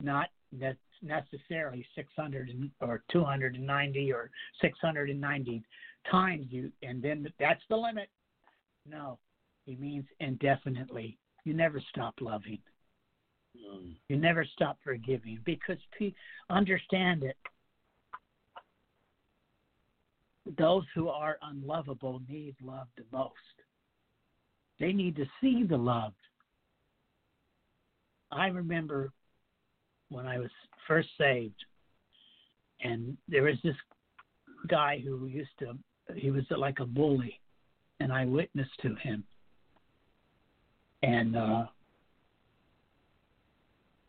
Not that's necessarily six hundred or two hundred and ninety or six hundred and ninety times you, and then that's the limit. No, he means indefinitely. You never stop loving. Mm. You never stop forgiving because pe- understand it. Those who are unlovable need love the most. They need to see the love. I remember when I was first saved, and there was this guy who used to, he was like a bully, and I witnessed to him. And uh,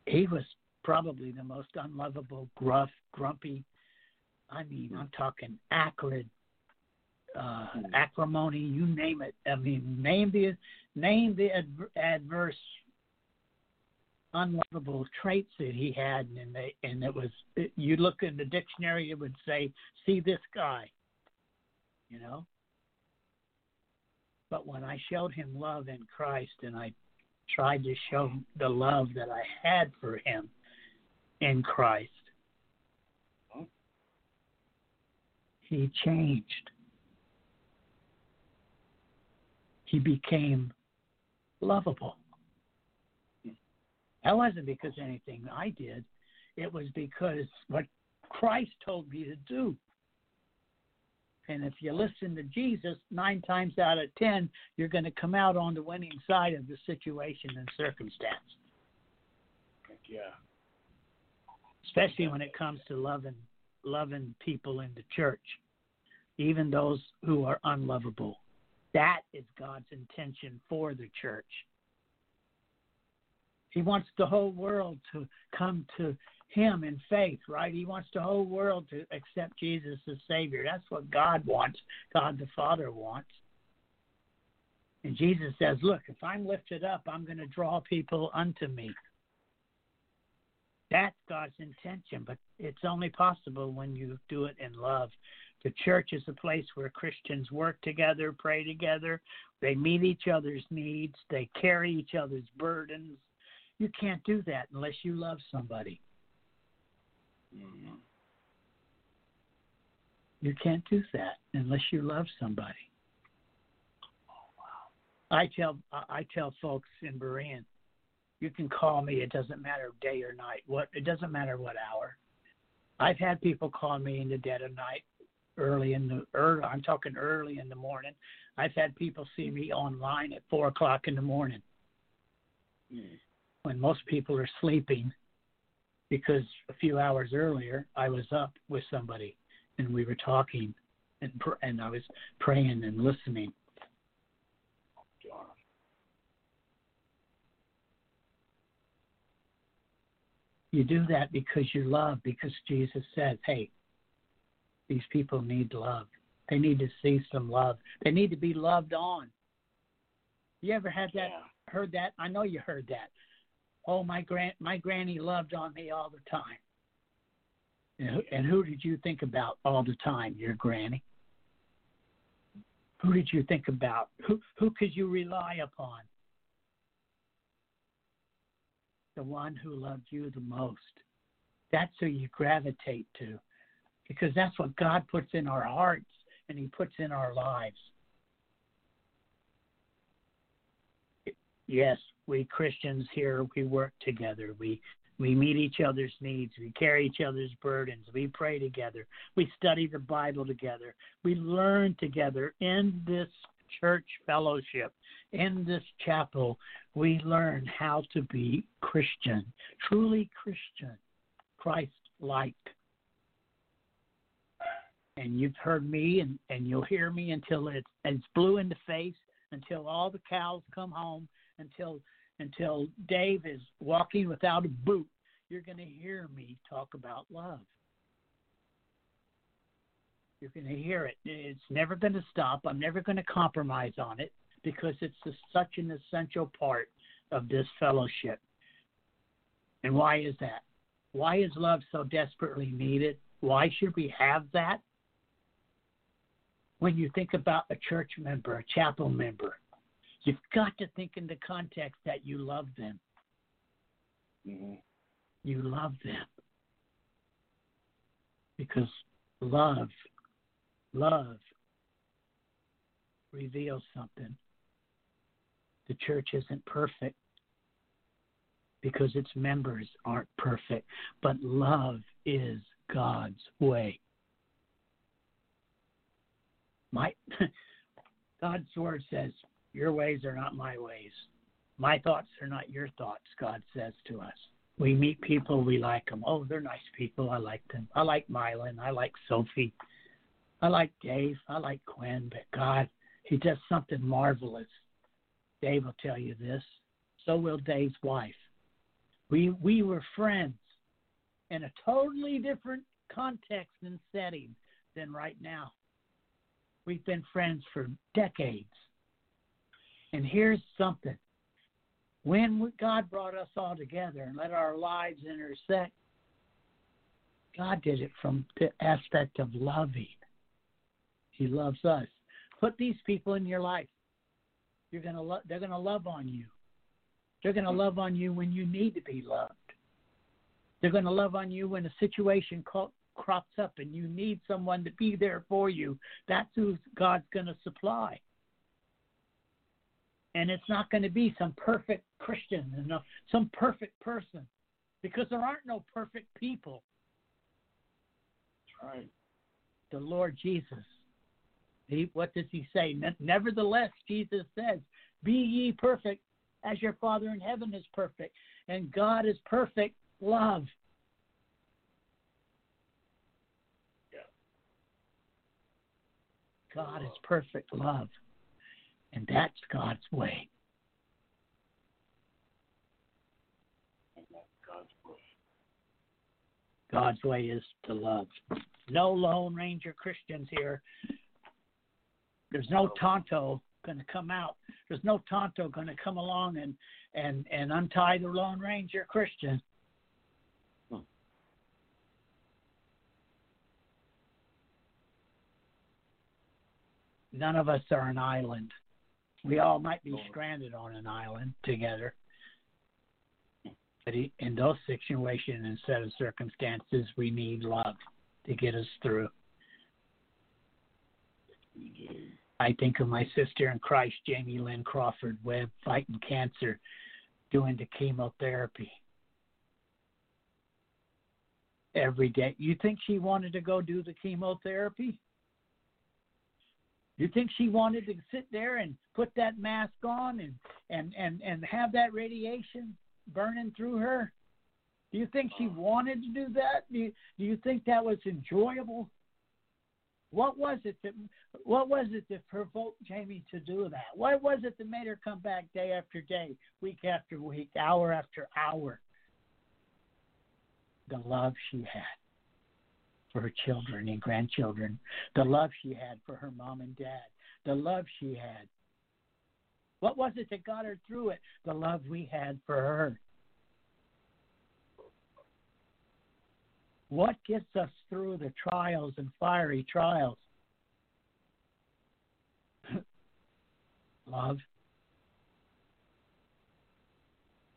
he was probably the most unlovable, gruff, grumpy. I mean, I'm talking acrid, uh, acrimony. You name it. I mean, name the name the adver- adverse, unlovable traits that he had, and they, and it was. It, you look in the dictionary, it would say, "See this guy." You know. But when I showed him love in Christ, and I tried to show the love that I had for him in Christ, he changed. He became lovable. That wasn't because anything I did, it was because what Christ told me to do. And if you listen to Jesus, nine times out of ten, you're going to come out on the winning side of the situation and circumstance, yeah. especially when it comes to loving loving people in the church, even those who are unlovable. That is God's intention for the church. He wants the whole world to come to him in faith, right? He wants the whole world to accept Jesus as Savior. That's what God wants, God the Father wants. And Jesus says, Look, if I'm lifted up, I'm going to draw people unto me. That's God's intention, but it's only possible when you do it in love. The church is a place where Christians work together, pray together, they meet each other's needs, they carry each other's burdens. You can't do that unless you love somebody. Mm-hmm. You can't do that unless you love somebody. I tell I tell folks in Berean, you can call me. It doesn't matter day or night. What it doesn't matter what hour. I've had people call me in the dead of night, early in the early. I'm talking early in the morning. I've had people see me online at four o'clock in the morning Mm. when most people are sleeping, because a few hours earlier I was up with somebody and we were talking and pr- and I was praying and listening. You do that because you love, because Jesus says, hey, these people need love. They need to see some love. They need to be loved on. You ever had that? Yeah. Heard that? I know you heard that. Oh, my grand, my granny loved on me all the time. And who, and who did you think about all the time? Your granny. Who did you think about? Who who could you rely upon? The one who loved you the most. That's who you gravitate to, because that's what God puts in our hearts and He puts in our lives. Yes, we Christians here, we work together. We we meet each other's needs. We carry each other's burdens. We pray together. We study the Bible together. We learn together in this church fellowship, in this chapel. We learn how to be Christian, truly Christian, Christ like. And you've heard me, and, and you'll hear me until it's, it's blue in the face, until all the cows come home, until until Dave is walking without a boot, you're going to hear me talk about love. You're going to hear it. It's never going to stop. I'm never going to compromise on it because it's a, such an essential part of this fellowship. And why is that? Why is love so desperately needed? Why should we have that? When you think about a church member, a chapel member, You've got to think in the context that you love them. Mm-hmm. You love them. Because love, love reveals something. The church isn't perfect because its members aren't perfect, but love is God's way. My God's word says, Your ways are not my ways. My thoughts are not your thoughts, God says to us. We meet people, we like them. Oh, they're nice people. I like them. I like Mylan. I like Sophie. I like Dave. I like Quinn. But God, He does something marvelous. Dave will tell you this. So will Dave's wife. We we were friends in a totally different context and setting than right now. We've been friends for decades. And here's something. When God brought us all together and let our lives intersect, God did it from the aspect of loving. He loves us. Put these people in your life. You're gonna lo- they're gonna love on you. They're gonna love on you when you need to be loved. They're gonna love on you when a situation co- crops up and you need someone to be there for you. That's who God's gonna supply. And it's not going to be some perfect Christian and some perfect person because there aren't no perfect people. That's right. the Lord Jesus. He, what does he say? Ne- Nevertheless, Jesus says, Be ye perfect as your Father in heaven is perfect. And God is perfect love. God is perfect love. And that's God's way. God's way. Is to love. No Lone Ranger Christians here. There's no Tonto going to come out. There's no Tonto going to come along and, and, and untie the Lone Ranger Christian. None of us are an island. We all might be stranded on an island together. But in those situations and set of circumstances, we need love to get us through. I think of my sister in Christ, Jamie Lynn Crawford Webb, fighting cancer, doing the chemotherapy every day. You think she wanted to go do the chemotherapy? Do you think she wanted to sit there and put that mask on and and and and have that radiation burning through her? Do you think she wanted to do that? Do you, do you think that was enjoyable? What was it that what was it that provoked Jamie to do that? What was it that made her come back day after day, week after week, hour after hour? The love she had for her children and grandchildren, the love she had for her mom and dad, the love she had. What was it that got her through it? The love we had for her. What gets us through the trials and fiery trials? Love.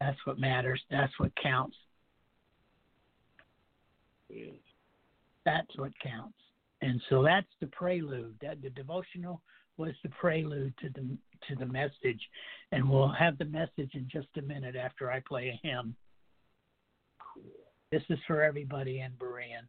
That's what matters. That's what counts. Yes. That's what counts. And so that's the prelude. That the devotional was the prelude to the to the message, and we'll have the message in just a minute after I play a hymn. This is for everybody in Berean.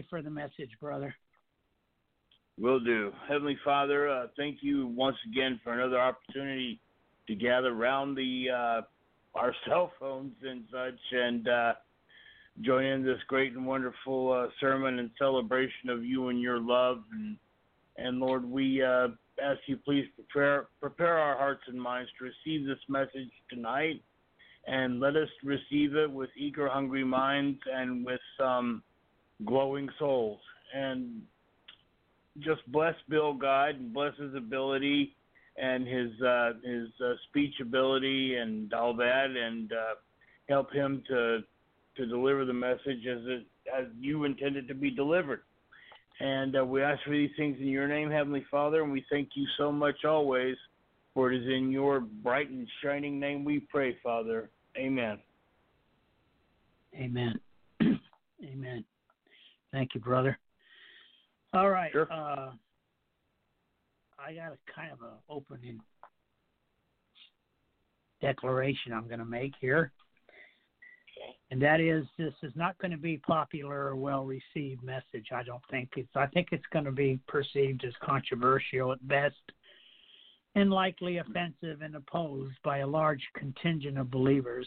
Pray for the message, brother. Will do. Heavenly Father, uh, thank you once again for another opportunity to gather around the uh, our cell phones and such and uh, join in this great and wonderful uh, sermon and celebration of you and your love. And, and Lord, we uh, ask you please prepare prepare our hearts and minds to receive this message tonight, and let us receive it with eager, hungry minds and with um, glowing souls. And just bless Bill God and bless his ability and his uh, his uh, speech ability and all that, and uh, help him to to deliver the message as it as you intended to be delivered. And uh, we ask for these things in your name, Heavenly Father, and we thank you so much always. For it is in your bright and shining name we pray, Father. Amen. Amen. Amen. Thank you, brother. All right. Sure. Uh, I got a kind of an opening declaration I'm going to make here. And that is, this is not going to be popular or well received message. I don't think it's. I think it's going to be perceived as controversial at best, and likely offensive and opposed by a large contingent of believers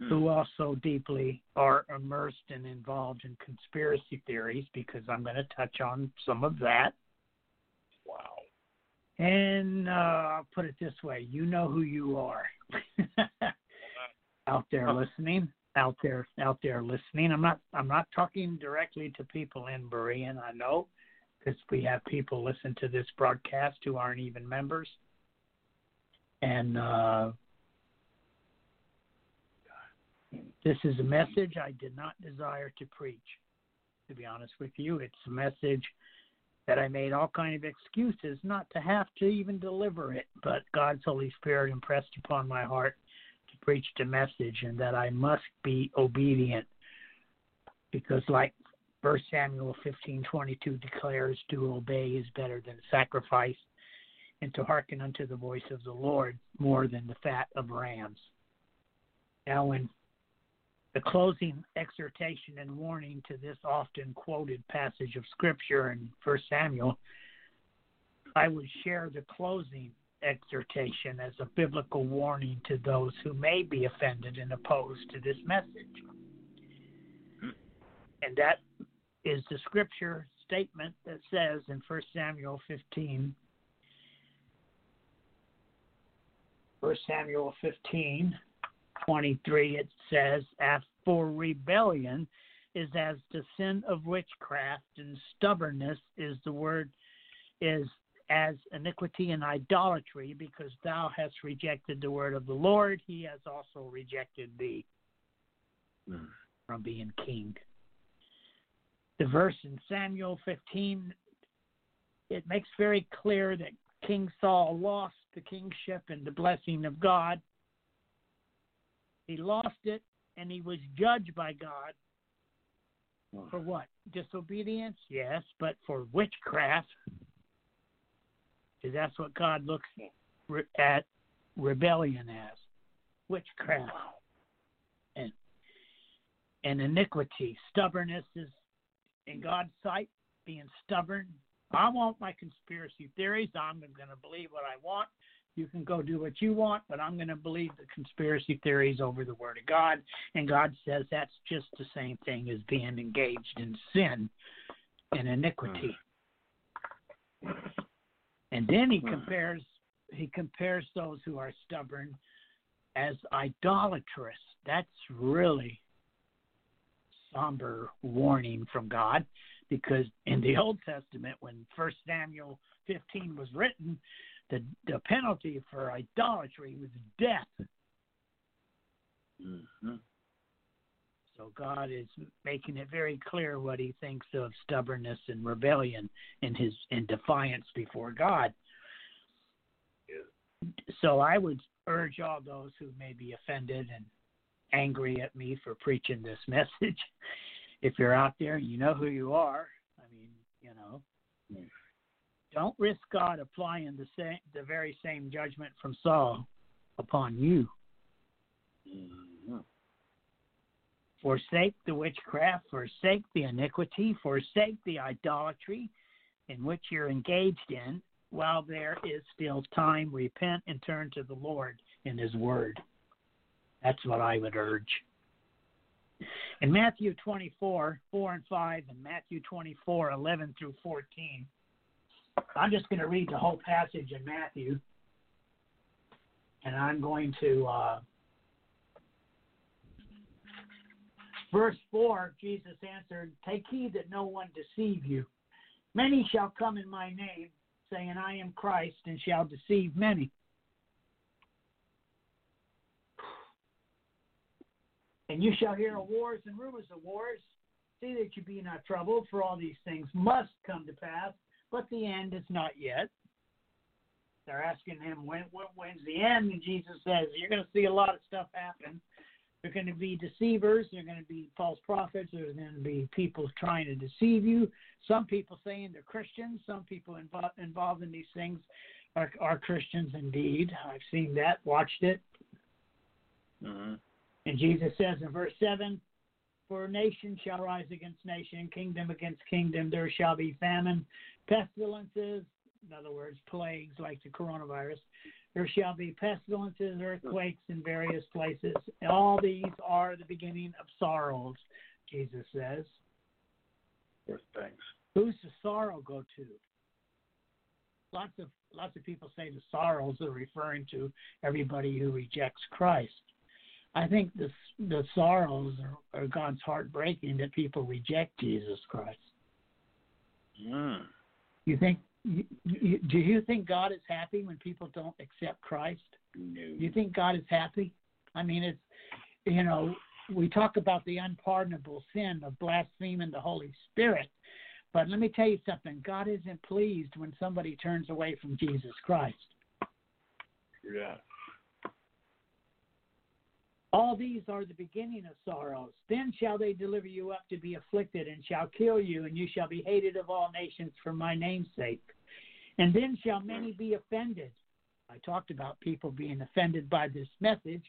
who also deeply are immersed and involved in conspiracy theories because I'm going to touch on some of that. Wow. And uh, I'll put it this way you know who you are out there listening. Out there, out there listening. I'm not. I'm not talking directly to people in Berean. I know, because we have people listen to this broadcast who aren't even members. And uh, this is a message I did not desire to preach. To be honest with you, it's a message that I made all kind of excuses not to have to even deliver it, but God's Holy Spirit impressed upon my heart to preach the message and that I must be obedient because like First Samuel fifteen twenty two declares to obey is better than sacrifice, and to hearken unto the voice of the Lord more than the fat of rams. Now, in the closing exhortation and warning to this often quoted passage of Scripture in First Samuel, I would share the closing exhortation as a biblical warning to those who may be offended and opposed to this message. And that is the scripture statement that says in 1 Samuel 15, 1 Samuel 15, 23, it says, As for rebellion is as the sin of witchcraft, and stubbornness is the word, is as iniquity and idolatry, because thou hast rejected the word of the Lord, he has also rejected thee Mm. from being king. The verse in Samuel 15, it makes very clear that King Saul lost the kingship and the blessing of God. He lost it and he was judged by God for what? Disobedience? Yes, but for witchcraft. Because that's what God looks at rebellion as witchcraft and and iniquity. Stubbornness is in God's sight being stubborn. I want my conspiracy theories. I'm going to believe what I want. You can go do what you want, but I'm going to believe the conspiracy theories over the Word of God. And God says that's just the same thing as being engaged in sin and iniquity. And then he Hmm. compares he compares those who are stubborn as idolatrous. That's really somber warning from God because in the Old Testament when first Samuel 15 was written the the penalty for idolatry was death. Mhm. So God is making it very clear what he thinks of stubbornness and rebellion in his in defiance before God. So I would urge all those who may be offended and angry at me for preaching this message. If you're out there, you know who you are. I mean, you know, Mm. Don't risk God applying the same the very same judgment from Saul upon you. Mhm. Forsake the witchcraft, forsake the iniquity, forsake the idolatry in which you're engaged in while there is still time. Repent and turn to the Lord in His Word. That's what I would urge. In Matthew 24, 4 and 5, and Matthew 24, 11 through 14, I'm just going to read the whole passage in Matthew, and I'm going to. Uh, Verse 4, Jesus answered, Take heed that no one deceive you. Many shall come in my name, saying, I am Christ, and shall deceive many. And you shall hear of wars and rumors of wars. See that you be not troubled, for all these things must come to pass, but the end is not yet. They're asking him, when, when, when's the end? And Jesus says, You're going to see a lot of stuff happen. There are going to be deceivers. There are going to be false prophets. There's going to be people trying to deceive you. Some people saying they're Christians. Some people involved involved in these things are, are Christians indeed. I've seen that, watched it. Mhm. And Jesus says in verse 7 For nation shall rise against nation, kingdom against kingdom. There shall be famine, pestilences, in other words, plagues like the coronavirus. There shall be pestilences, earthquakes in various places. All these are the beginning of sorrows, Jesus says. Thanks. Who's the sorrow go to? Lots of lots of people say the sorrows are referring to everybody who rejects Christ. I think the the sorrows are, are God's heartbreaking that people reject Jesus Christ. Mm. You think? You, you, do you think God is happy when people don't accept Christ? No. Do you think God is happy? I mean, it's you know we talk about the unpardonable sin of blaspheming the Holy Spirit, but let me tell you something: God isn't pleased when somebody turns away from Jesus Christ. Yeah. All these are the beginning of sorrows. Then shall they deliver you up to be afflicted, and shall kill you, and you shall be hated of all nations for my name's sake. And then shall many be offended. I talked about people being offended by this message.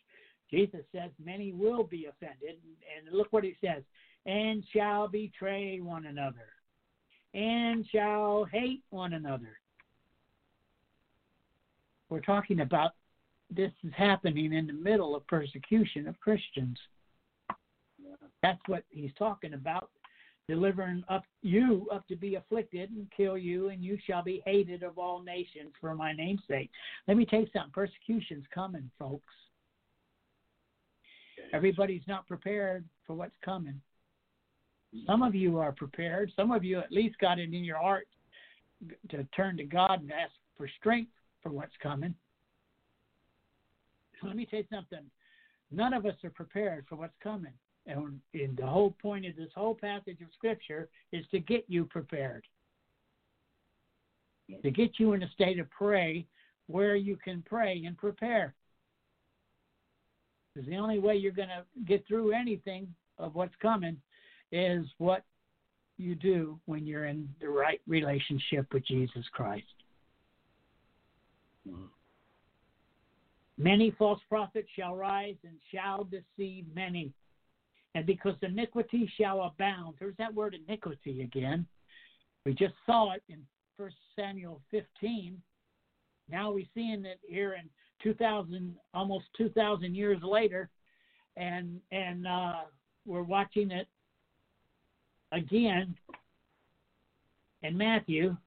Jesus says many will be offended. And look what he says and shall betray one another, and shall hate one another. We're talking about this is happening in the middle of persecution of Christians. That's what he's talking about. Delivering up you up to be afflicted and kill you, and you shall be hated of all nations for my name's sake. Let me tell you something. Persecution's coming, folks. Everybody's not prepared for what's coming. Some of you are prepared. Some of you at least got it in your heart to turn to God and ask for strength for what's coming. Let me tell you something. None of us are prepared for what's coming. And, and the whole point of this whole passage of Scripture is to get you prepared, to get you in a state of pray where you can pray and prepare. Because the only way you're going to get through anything of what's coming is what you do when you're in the right relationship with Jesus Christ. Mm-hmm. Many false prophets shall rise and shall deceive many. And because iniquity shall abound, there's that word iniquity again. We just saw it in 1 Samuel 15. Now we're seeing it here in 2000, almost 2,000 years later, and and uh, we're watching it again in Matthew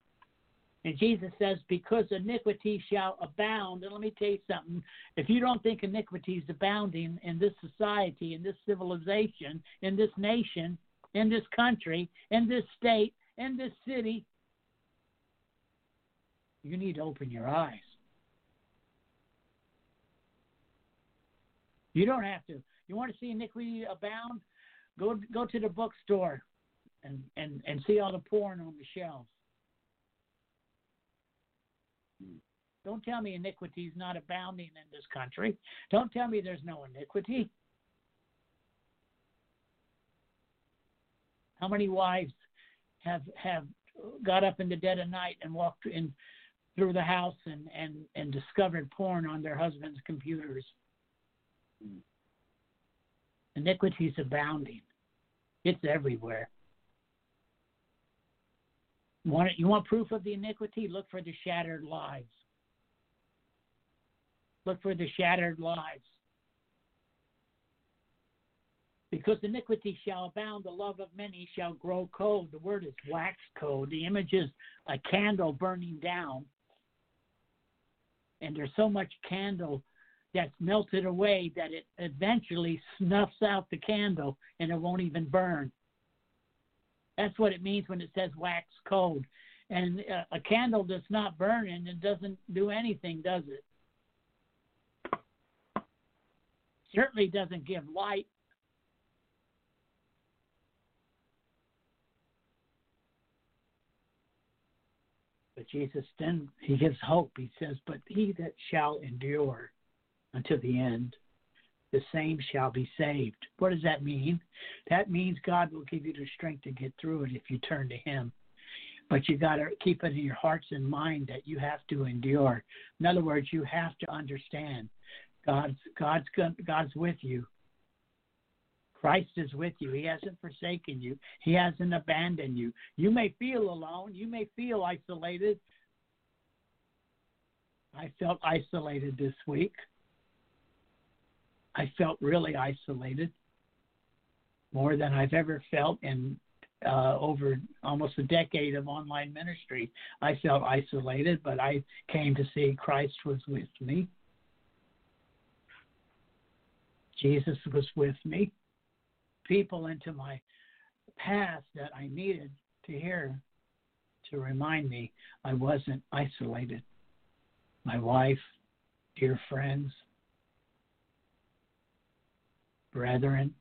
and Jesus says, because iniquity shall abound. And let me tell you something. If you don't think iniquity is abounding in this society, in this civilization, in this nation, in this country, in this state, in this city, you need to open your eyes. You don't have to. You want to see iniquity abound? Go go to the bookstore and, and, and see all the porn on the shelves. Don't tell me iniquity is not abounding in this country. Don't tell me there's no iniquity. How many wives have have got up in the dead of night and walked in through the house and and and discovered porn on their husbands' computers? Hmm. Iniquity is abounding. It's everywhere. You want, you want proof of the iniquity? Look for the shattered lives. Look for the shattered lives. Because iniquity shall abound, the love of many shall grow cold. The word is wax cold. The image is a candle burning down. And there's so much candle that's melted away that it eventually snuffs out the candle and it won't even burn. That's what it means when it says wax cold. And a candle that's not burning, it doesn't do anything, does it? Certainly doesn't give light. But Jesus then he gives hope. He says, But he that shall endure until the end, the same shall be saved. What does that mean? That means God will give you the strength to get through it if you turn to Him. But you got to keep it in your hearts and mind that you have to endure. In other words, you have to understand God's God's God's with you. Christ is with you. He hasn't forsaken you. He hasn't abandoned you. You may feel alone. You may feel isolated. I felt isolated this week. I felt really isolated, more than I've ever felt in uh, over almost a decade of online ministry. I felt isolated, but I came to see Christ was with me. Jesus was with me. People into my past that I needed to hear to remind me I wasn't isolated. My wife, dear friends, brethren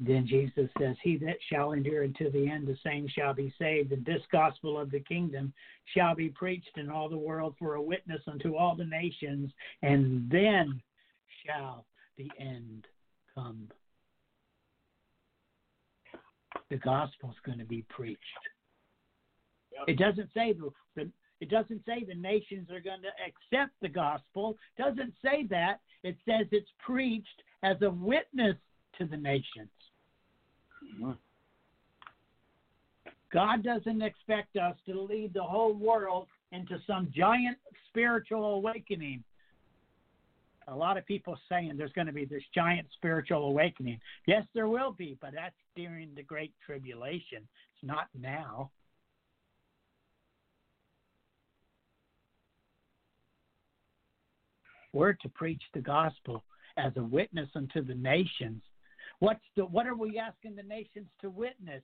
Then Jesus says, He that shall endure unto the end, the same shall be saved. And this gospel of the kingdom shall be preached in all the world for a witness unto all the nations, and then shall the end come. The gospel is going to be preached. It doesn't say the, the it doesn't say the nations are going to accept the gospel. It doesn't say that. It says it's preached as a witness to the nations. God doesn't expect us to lead the whole world into some giant spiritual awakening. A lot of people saying there's going to be this giant spiritual awakening. Yes, there will be, but that's during the Great Tribulation. It's not now. We're to preach the gospel as a witness unto the nations. What's the what are we asking the nations to witness?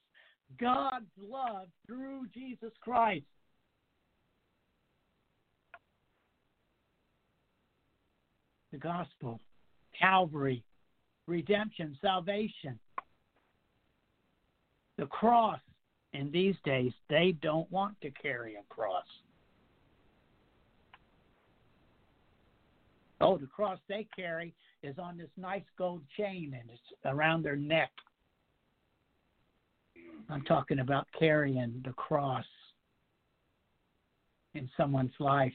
God's love through Jesus Christ. The gospel, Calvary, redemption, salvation. The cross. In these days, they don't want to carry a cross. Oh, the cross they carry is on this nice gold chain and it's around their neck. I'm talking about carrying the cross in someone's life,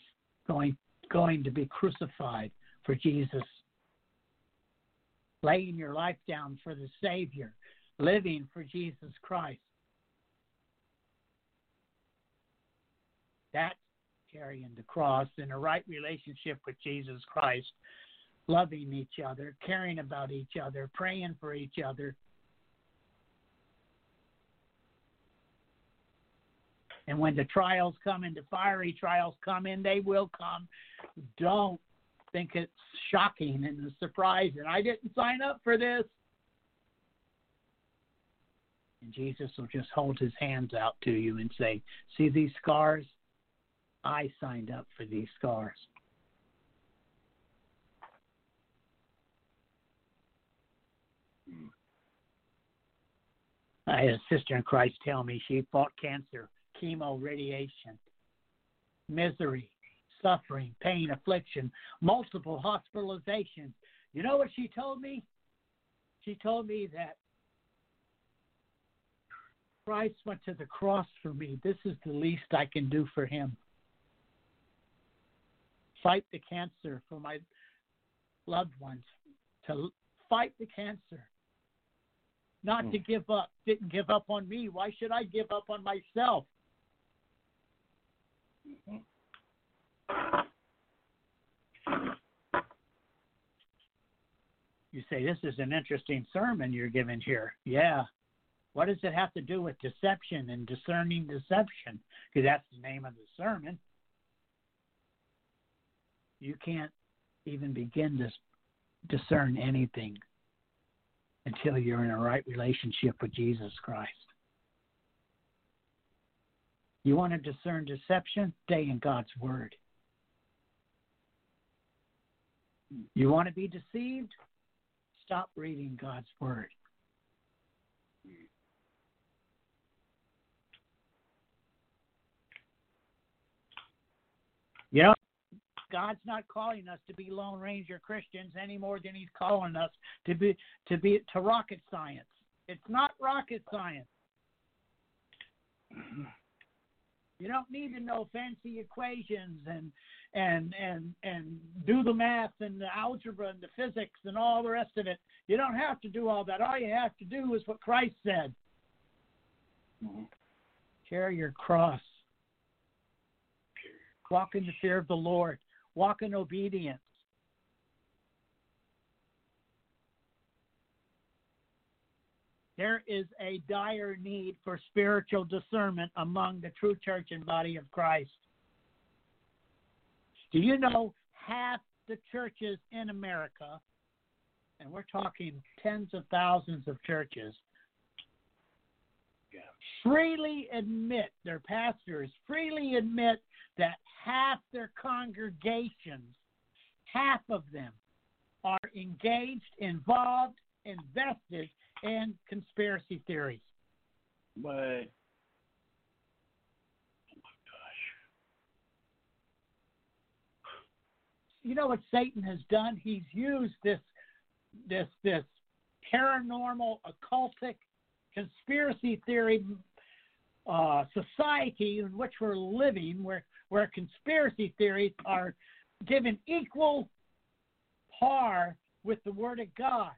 going going to be crucified for Jesus, laying your life down for the Savior, living for Jesus Christ. That's carrying the cross in a right relationship with Jesus Christ, loving each other, caring about each other, praying for each other. And when the trials come and the fiery trials come in, they will come. Don't think it's shocking and a surprise and I didn't sign up for this. And Jesus will just hold his hands out to you and say, See these scars? I signed up for these scars. I had a sister in Christ tell me she fought cancer, chemo, radiation, misery, suffering, pain, affliction, multiple hospitalizations. You know what she told me? She told me that Christ went to the cross for me. This is the least I can do for him fight the cancer for my loved ones, to fight the cancer, not Hmm. to give up. Didn't give up on me. Why should I give up on myself? You say this is an interesting sermon you're giving here. Yeah. What does it have to do with deception and discerning deception? Because that's the name of the sermon you can't even begin to discern anything until you're in a right relationship with Jesus Christ. You want to discern deception? Stay in God's Word. You want to be deceived? Stop reading God's Word. Know, God's not calling us to be Lone Ranger Christians any more than He's calling us to be to be to rocket science. It's not rocket science. You don't need to know fancy equations and and and and do the math and the algebra and the physics and all the rest of it. You don't have to do all that. All you have to do is what Christ said. Carry your cross. Walk in the fear of the Lord. Walk in obedience. There is a dire need for spiritual discernment among the true church and body of Christ. Do you know half the churches in America, and we're talking tens of thousands of churches, freely admit, their pastors freely admit that half their congregations, half of them, are engaged, involved, invested in conspiracy theories. But oh You know what Satan has done? He's used this this this paranormal, occultic, conspiracy theory uh, society in which we're living, where where conspiracy theories are given equal par with the Word of God,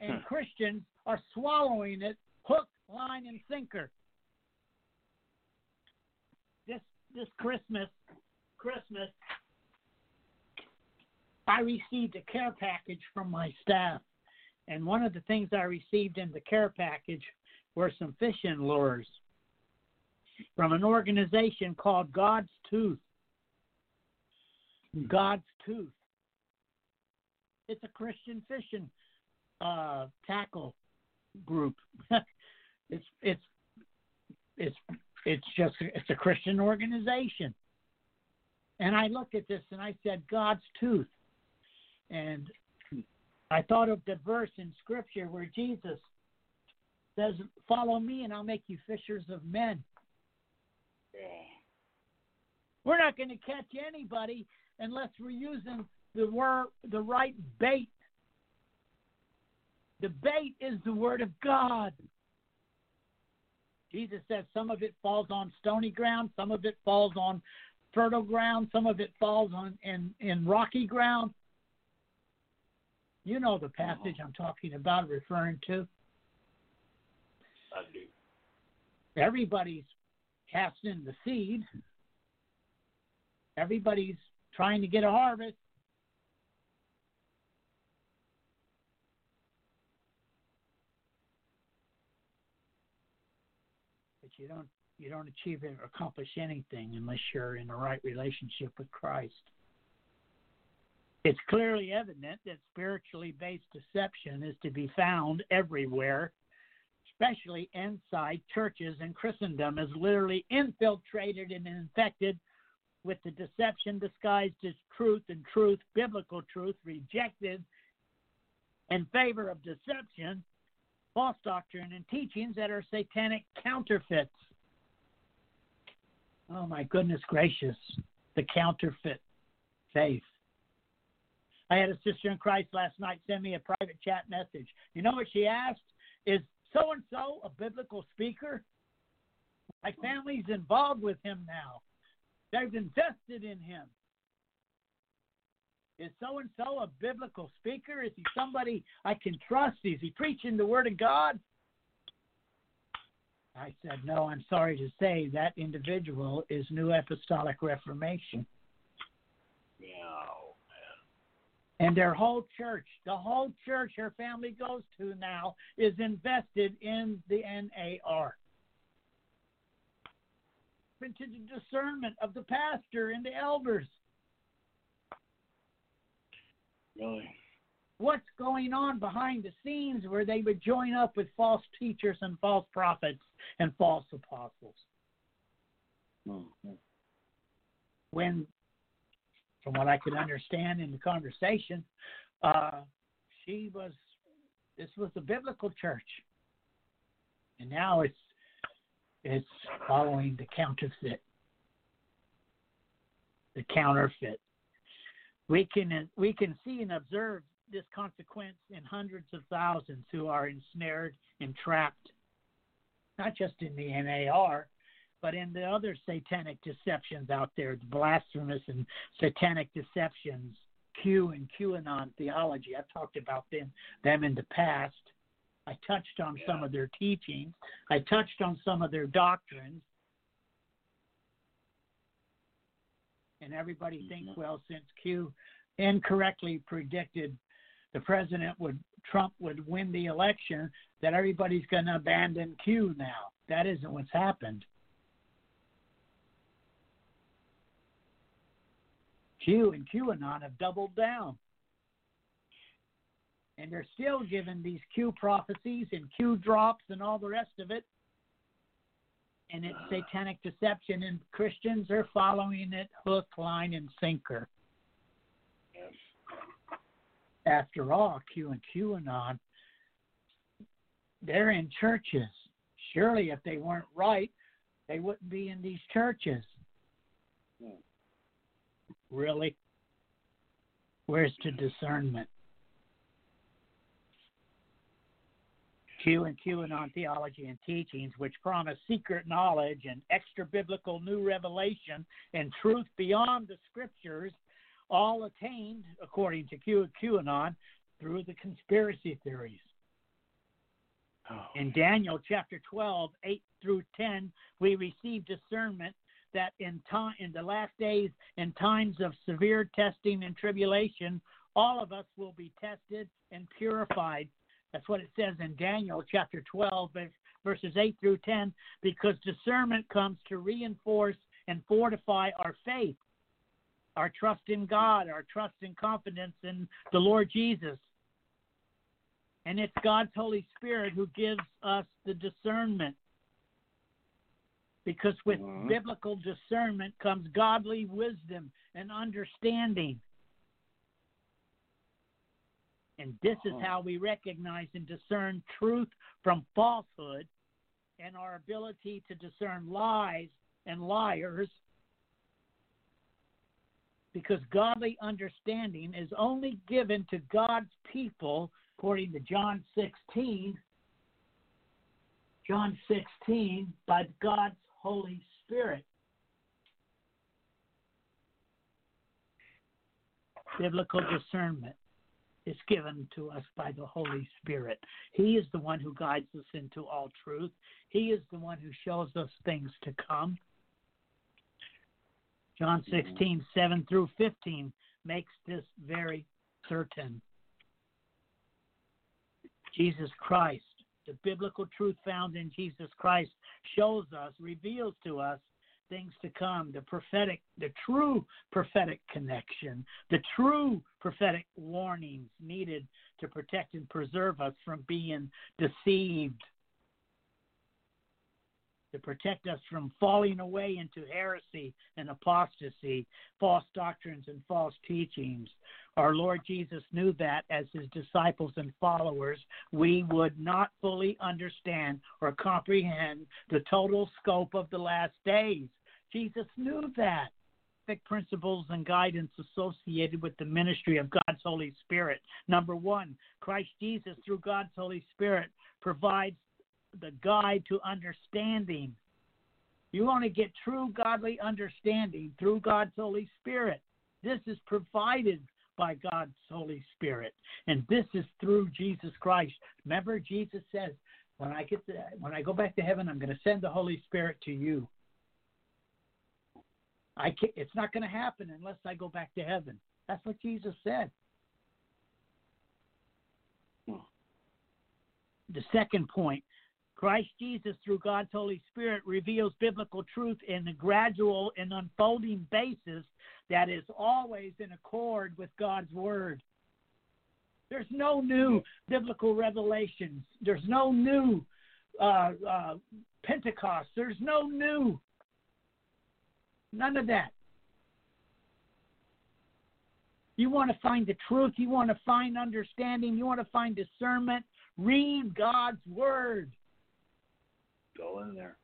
and Hmm. Christians are swallowing it hook, line, and sinker. This this Christmas, Christmas, I received a care package from my staff, and one of the things I received in the care package were some fishing lures from an organization called God's Tooth. God's Tooth. It's a Christian fishing uh, tackle group. it's it's it's it's just it's a Christian organization. And I looked at this and I said, God's tooth. And I thought of the verse in Scripture where Jesus says, Follow me and I'll make you fishers of men. We're not going to catch anybody unless we're using the word, the right bait. The bait is the word of God. Jesus says some of it falls on stony ground, some of it falls on fertile ground, some of it falls on in, in rocky ground. You know the passage uh-huh. I'm talking about, referring to. Everybody's casting the seed. Everybody's trying to get a harvest. But you don't you don't achieve or accomplish anything unless you're in the right relationship with Christ. It's clearly evident that spiritually based deception is to be found everywhere, especially inside churches and Christendom is literally infiltrated and infected with the deception disguised as truth and truth, biblical truth, rejected in favor of deception, false doctrine, and teachings that are satanic counterfeits. Oh my goodness gracious, the counterfeit faith. I had a sister in Christ last night send me a private chat message. You know what she asked? Is so and so a biblical speaker? My family's involved with him now. They've invested in him. Is so and so a biblical speaker? Is he somebody I can trust? Is he preaching the word of God? I said, No, I'm sorry to say that individual is New Apostolic Reformation. Yeah. And their whole church, the whole church her family goes to now, is invested in the NAR. Into the discernment of the pastor and the elders. Really? What's going on behind the scenes where they would join up with false teachers and false prophets and false apostles? Mm-hmm. when, from what I could understand in the conversation, uh, she was, this was a biblical church, and now it's it's following the counterfeit, the counterfeit. We can we can see and observe this consequence in hundreds of thousands who are ensnared and trapped, not just in the NAR, but in the other satanic deceptions out there, the blasphemous and satanic deceptions, Q and QAnon theology. I've talked about them them in the past. I touched on some of their teachings. I touched on some of their doctrines. And everybody mm-hmm. thinks, well, since Q incorrectly predicted the president would Trump would win the election, that everybody's going to abandon Q now. That isn't what's happened. Q and QAnon have doubled down. And they're still giving these Q prophecies and Q drops and all the rest of it. And it's satanic deception, and Christians are following it hook, line, and sinker. Yes. after all, Q and QAnon, they're in churches. Surely, if they weren't right, they wouldn't be in these churches. Hmm. Really? Where's the discernment? Q and QAnon theology and teachings, which promise secret knowledge and extra biblical new revelation and truth beyond the scriptures, all attained, according to Q and QAnon, through the conspiracy theories. Oh. In Daniel chapter 12, 8 through 10, we receive discernment that in time in the last days, in times of severe testing and tribulation, all of us will be tested and purified. That's what it says in Daniel chapter 12, verses 8 through 10, because discernment comes to reinforce and fortify our faith, our trust in God, our trust and confidence in the Lord Jesus. And it's God's Holy Spirit who gives us the discernment. Because with Mhm. biblical discernment comes godly wisdom and understanding. And this is Uh-huh. how we recognize and discern truth from falsehood and our ability to discern lies and liars. Because godly understanding is only given to God's people, according to John 16. John 16, by God's Holy Spirit. Biblical discernment is given to us by the Holy Spirit. He is the one who guides us into all truth. He is the one who shows us things to come. John mm-hmm. 16, 7 through 15 makes this very certain. Jesus Christ, the biblical truth found in Jesus Christ, shows us, reveals to us things to come, the prophetic, the true prophetic connection, the true prophetic warnings needed to protect and preserve us from being deceived, to protect us from falling away into heresy and apostasy, false doctrines and false teachings. Our Lord Jesus knew that as his disciples and followers, we would not fully understand or comprehend the total scope of the last days. Jesus knew that. Principles and guidance associated with the ministry of God's Holy Spirit. Number one, Christ Jesus, through God's Holy Spirit, provides the guide to understanding. You want to get true godly understanding through God's Holy Spirit. This is provided by God's Holy Spirit, and this is through Jesus Christ. Remember, Jesus says, "When I get to, when I go back to heaven, I'm going to send the Holy Spirit to you." I can't, it's not going to happen unless I go back to heaven. That's what Jesus said. The second point Christ Jesus, through God's Holy Spirit, reveals biblical truth in a gradual and unfolding basis that is always in accord with God's Word. There's no new biblical revelations. There's no new uh, uh, Pentecost. There's no new. None of that. You want to find the truth. You want to find understanding. You want to find discernment. Read God's Word. Go in there.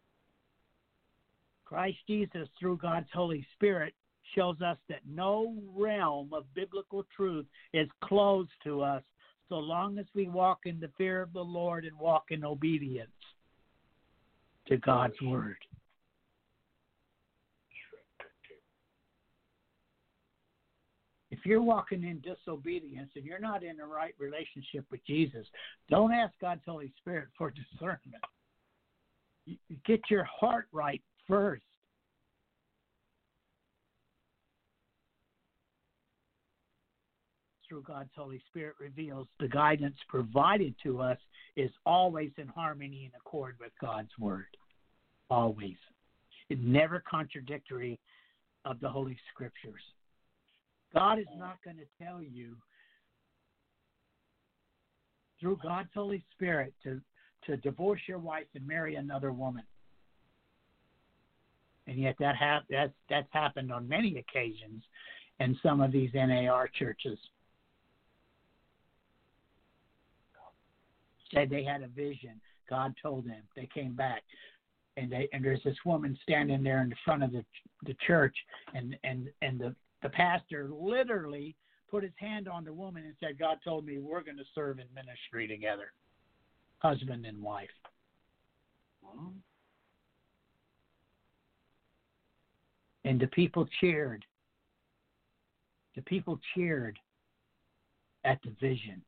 Christ Jesus, through God's Holy Spirit, shows us that no realm of biblical truth is closed to us so long as we walk in the fear of the Lord and walk in obedience to God's Word. If you're walking in disobedience and you're not in the right relationship with Jesus, don't ask God's Holy Spirit for discernment. Get your heart right first. Through God's Holy Spirit reveals the guidance provided to us is always in harmony and accord with God's Word. Always. It's never contradictory of the Holy Scriptures. God is not going to tell you through God's Holy Spirit to, to divorce your wife and marry another woman. And yet that hap- that's, that's happened on many occasions in some of these NAR churches. said they had a vision. God told them. They came back, and they and there's this woman standing there in the front of the the church, and and and the the pastor literally put his hand on the woman and said, "God told me we're going to serve in ministry together, husband and wife." Mm-hmm. And the people cheered. The people cheered at the vision.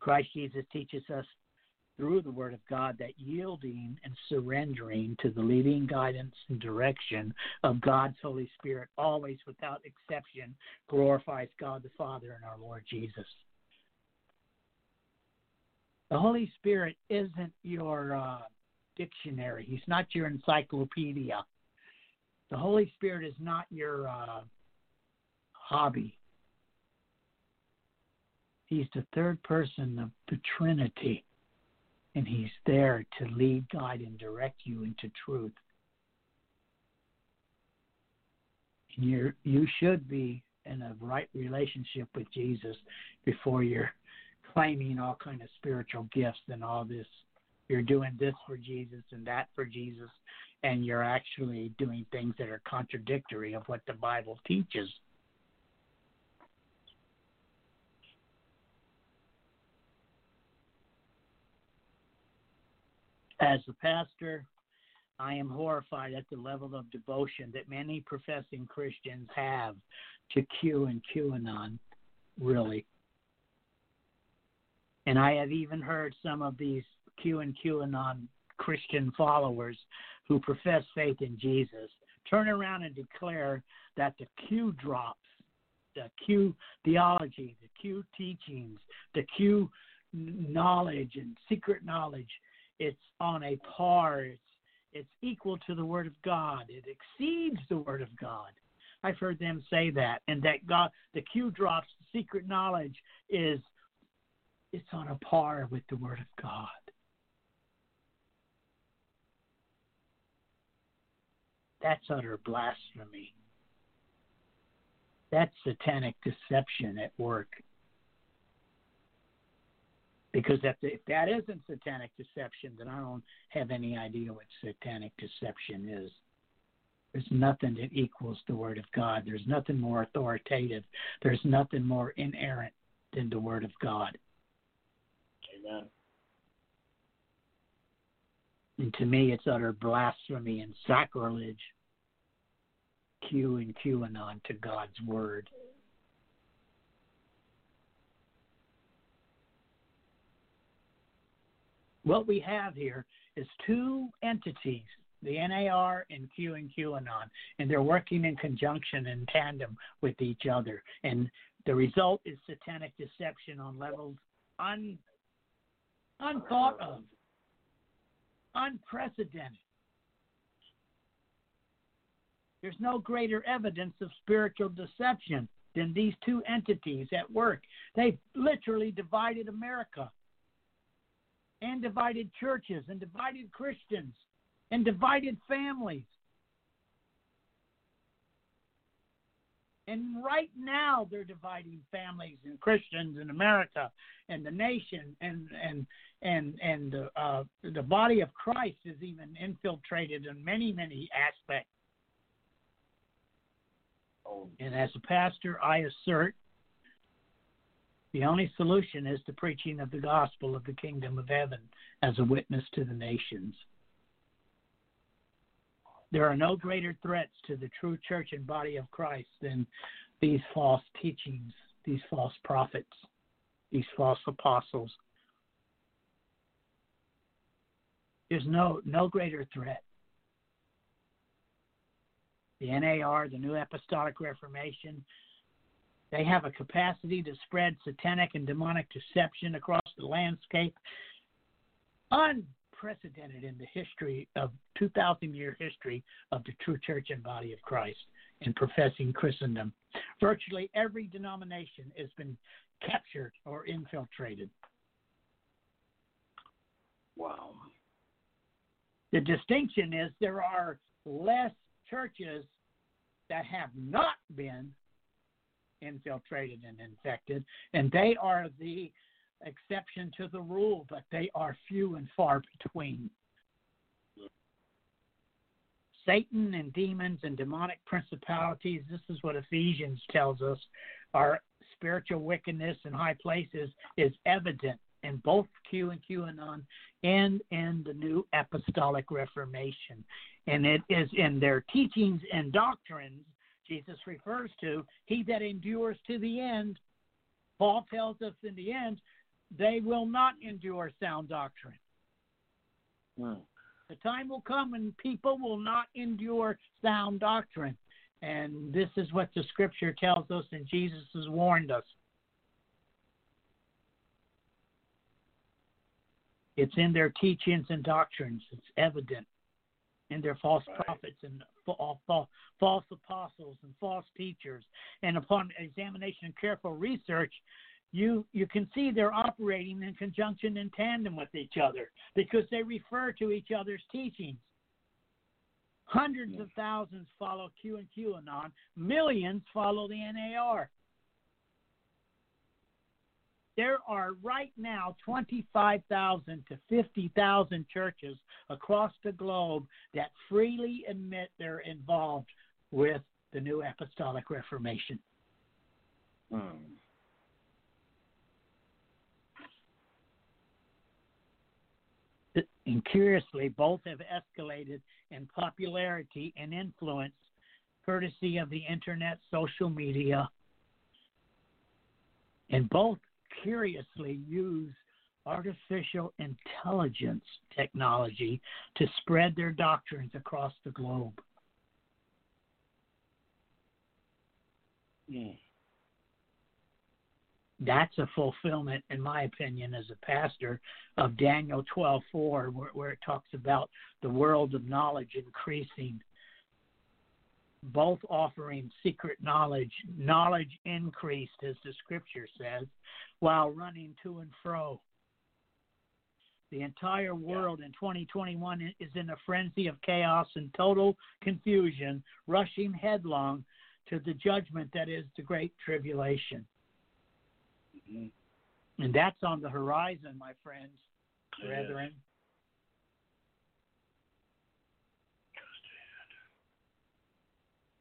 Christ Jesus teaches us through the Word of God that yielding and surrendering to the leading guidance and direction of God's Holy Spirit, always without exception, glorifies God the Father and our Lord Jesus. The Holy Spirit isn't your uh, dictionary, He's not your encyclopedia. The Holy Spirit is not your uh, hobby. He's the third person of the Trinity, and He's there to lead, guide, and direct you into truth. And you you should be in a right relationship with Jesus before you're claiming all kind of spiritual gifts and all this. You're doing this for Jesus and that for Jesus, and you're actually doing things that are contradictory of what the Bible teaches. As a pastor, I am horrified at the level of devotion that many professing Christians have to Q and QAnon, really. And I have even heard some of these Q and QAnon Christian followers who profess faith in Jesus turn around and declare that the Q drops, the Q theology, the Q teachings, the Q knowledge and secret knowledge, it's on a par. It's it's equal to the Word of God. It exceeds the Word of God. I've heard them say that, and that God, the Q drops, secret knowledge is it's on a par with the Word of God. That's utter blasphemy. That's satanic deception at work. Because if, if that isn't satanic deception, then I don't have any idea what satanic deception is. There's nothing that equals the Word of God. There's nothing more authoritative. There's nothing more inerrant than the Word of God. Amen. And to me, it's utter blasphemy and sacrilege. Q and QAnon to God's Word. What we have here is two entities, the NAR and Q and QAnon, and they're working in conjunction and tandem with each other. And the result is satanic deception on levels un, unthought of, unprecedented. There's no greater evidence of spiritual deception than these two entities at work. They've literally divided America and divided churches and divided Christians and divided families. And right now they're dividing families and Christians in America and the nation and and and and the uh, the body of Christ is even infiltrated in many many aspects. Oh, And as a pastor, I assert the only solution is the preaching of the gospel of the kingdom of heaven as a witness to the nations. There are no greater threats to the true church and body of Christ than these false teachings, these false prophets, these false apostles. There's no no greater threat. The NAR, the New Apostolic Reformation, they have a capacity to spread satanic and demonic deception across the landscape unprecedented in the history of 2,000 year history of the true church and body of Christ in professing Christendom. Virtually every denomination has been captured or infiltrated. wow. The distinction is there are less churches that have not been infiltrated and infected, and they are the exception to the rule, but they are few and far between. Satan and demons and demonic principalities, this is what Ephesians tells us, our spiritual wickedness in high places is evident in both Q and QAnon and in the New Apostolic Reformation. And it is in their teachings and doctrines Jesus refers to, he that endures to the end. Paul tells us in the end, they will not endure sound doctrine. Hmm. The time will come when people will not endure sound doctrine. And this is what the scripture tells us, and Jesus has warned us. It's in their teachings and doctrines, it's evident in their false Right. prophets and uh, fa- false apostles and false teachers. And upon examination and careful research, you you can see they're operating in conjunction and tandem with each other because they refer to each other's teachings. Hundreds of thousands follow Q and QAnon. Millions follow the NAR. There are right now 25,000 to 50,000 churches across the globe that freely admit they're involved with the New Apostolic Reformation. Hmm. and curiously, both have escalated in popularity and influence courtesy of the internet, social media, and both curiously use artificial intelligence technology to spread their doctrines across the globe. Hmm. that's a fulfillment, in my opinion, as a pastor, of Daniel twelve four, where, where it talks about the world of knowledge increasing, both offering secret knowledge, knowledge increased, as the scripture says, while running to and fro. The entire world in 2021 is in a frenzy of chaos and total confusion, rushing headlong to the judgment that is the great tribulation. Mhm. And that's on the horizon, my friends, It is.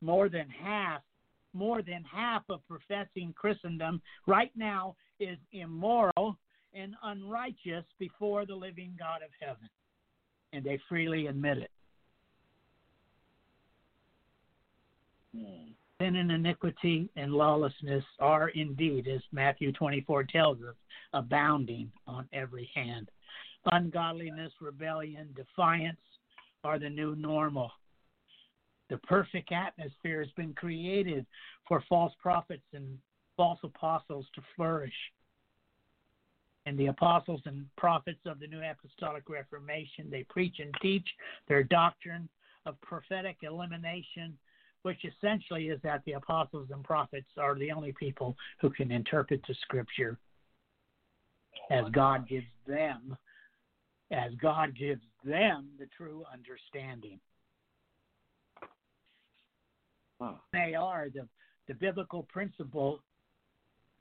More than half, more than half of professing Christendom right now is immoral and unrighteous before the living God of heaven. And they freely admit it. Hmm. sin and iniquity and lawlessness are indeed, as Matthew 24 tells us, abounding on every hand. Ungodliness, rebellion, defiance are the new normal. The perfect atmosphere has been created for false prophets and false apostles to flourish. And the apostles and prophets of the New Apostolic Reformation, they preach and teach their doctrine of prophetic elimination which essentially is that the apostles and prophets are the only people who can interpret the scripture as God gives them, as God gives them the true understanding. Huh. They are the, the biblical principle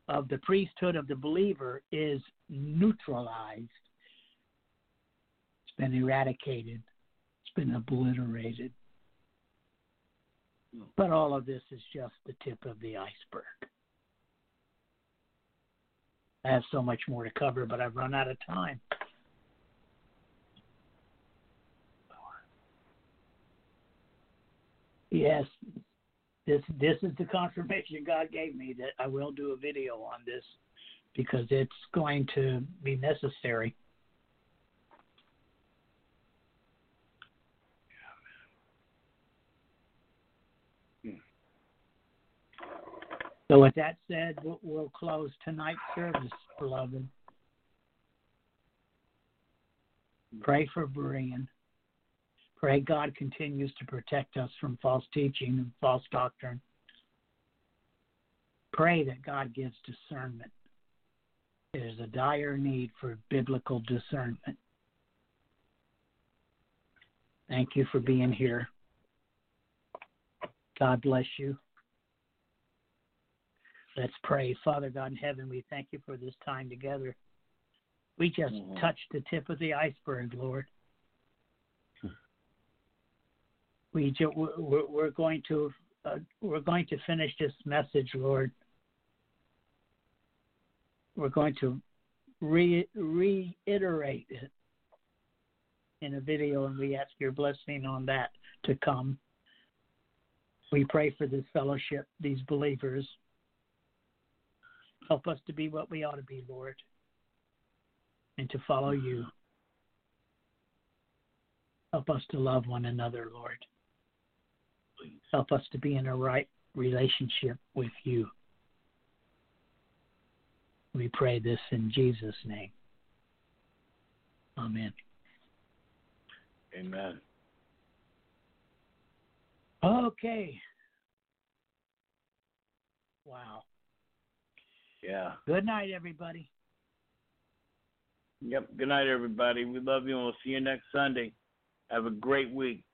of the priesthood of the believer is neutralized. It's been eradicated. It's been obliterated. Hmm. But all of this is just the tip of the iceberg. I have so much more to cover, but I've run out of time. Yes, this this is the confirmation God gave me that I will do a video on this because it's going to be necessary. So, with that said, we'll, we'll close tonight's service, beloved. Pray for Brian. Pray God continues to protect us from false teaching and false doctrine. Pray that God gives discernment. There's a dire need for biblical discernment. Thank you for being here. God bless you. Let's pray. Father God in heaven, we thank you for this time together. We just Mhm. touched the tip of the iceberg, Lord. We ju- we're, we're going to uh, we're going to finish this message, Lord. We're going to re- reiterate it in a video, and we ask your blessing on that to come. We pray for this fellowship, these believers. Help us to be what we ought to be, Lord, and to follow you. Help us to love one another, Lord. Help us to be in a right relationship with you. We pray this in Jesus' name. Amen. Amen. Okay. Wow. Yeah. Good night, everybody. Yep. Good night, everybody. We love you, and we'll see you next Sunday. Have a great week.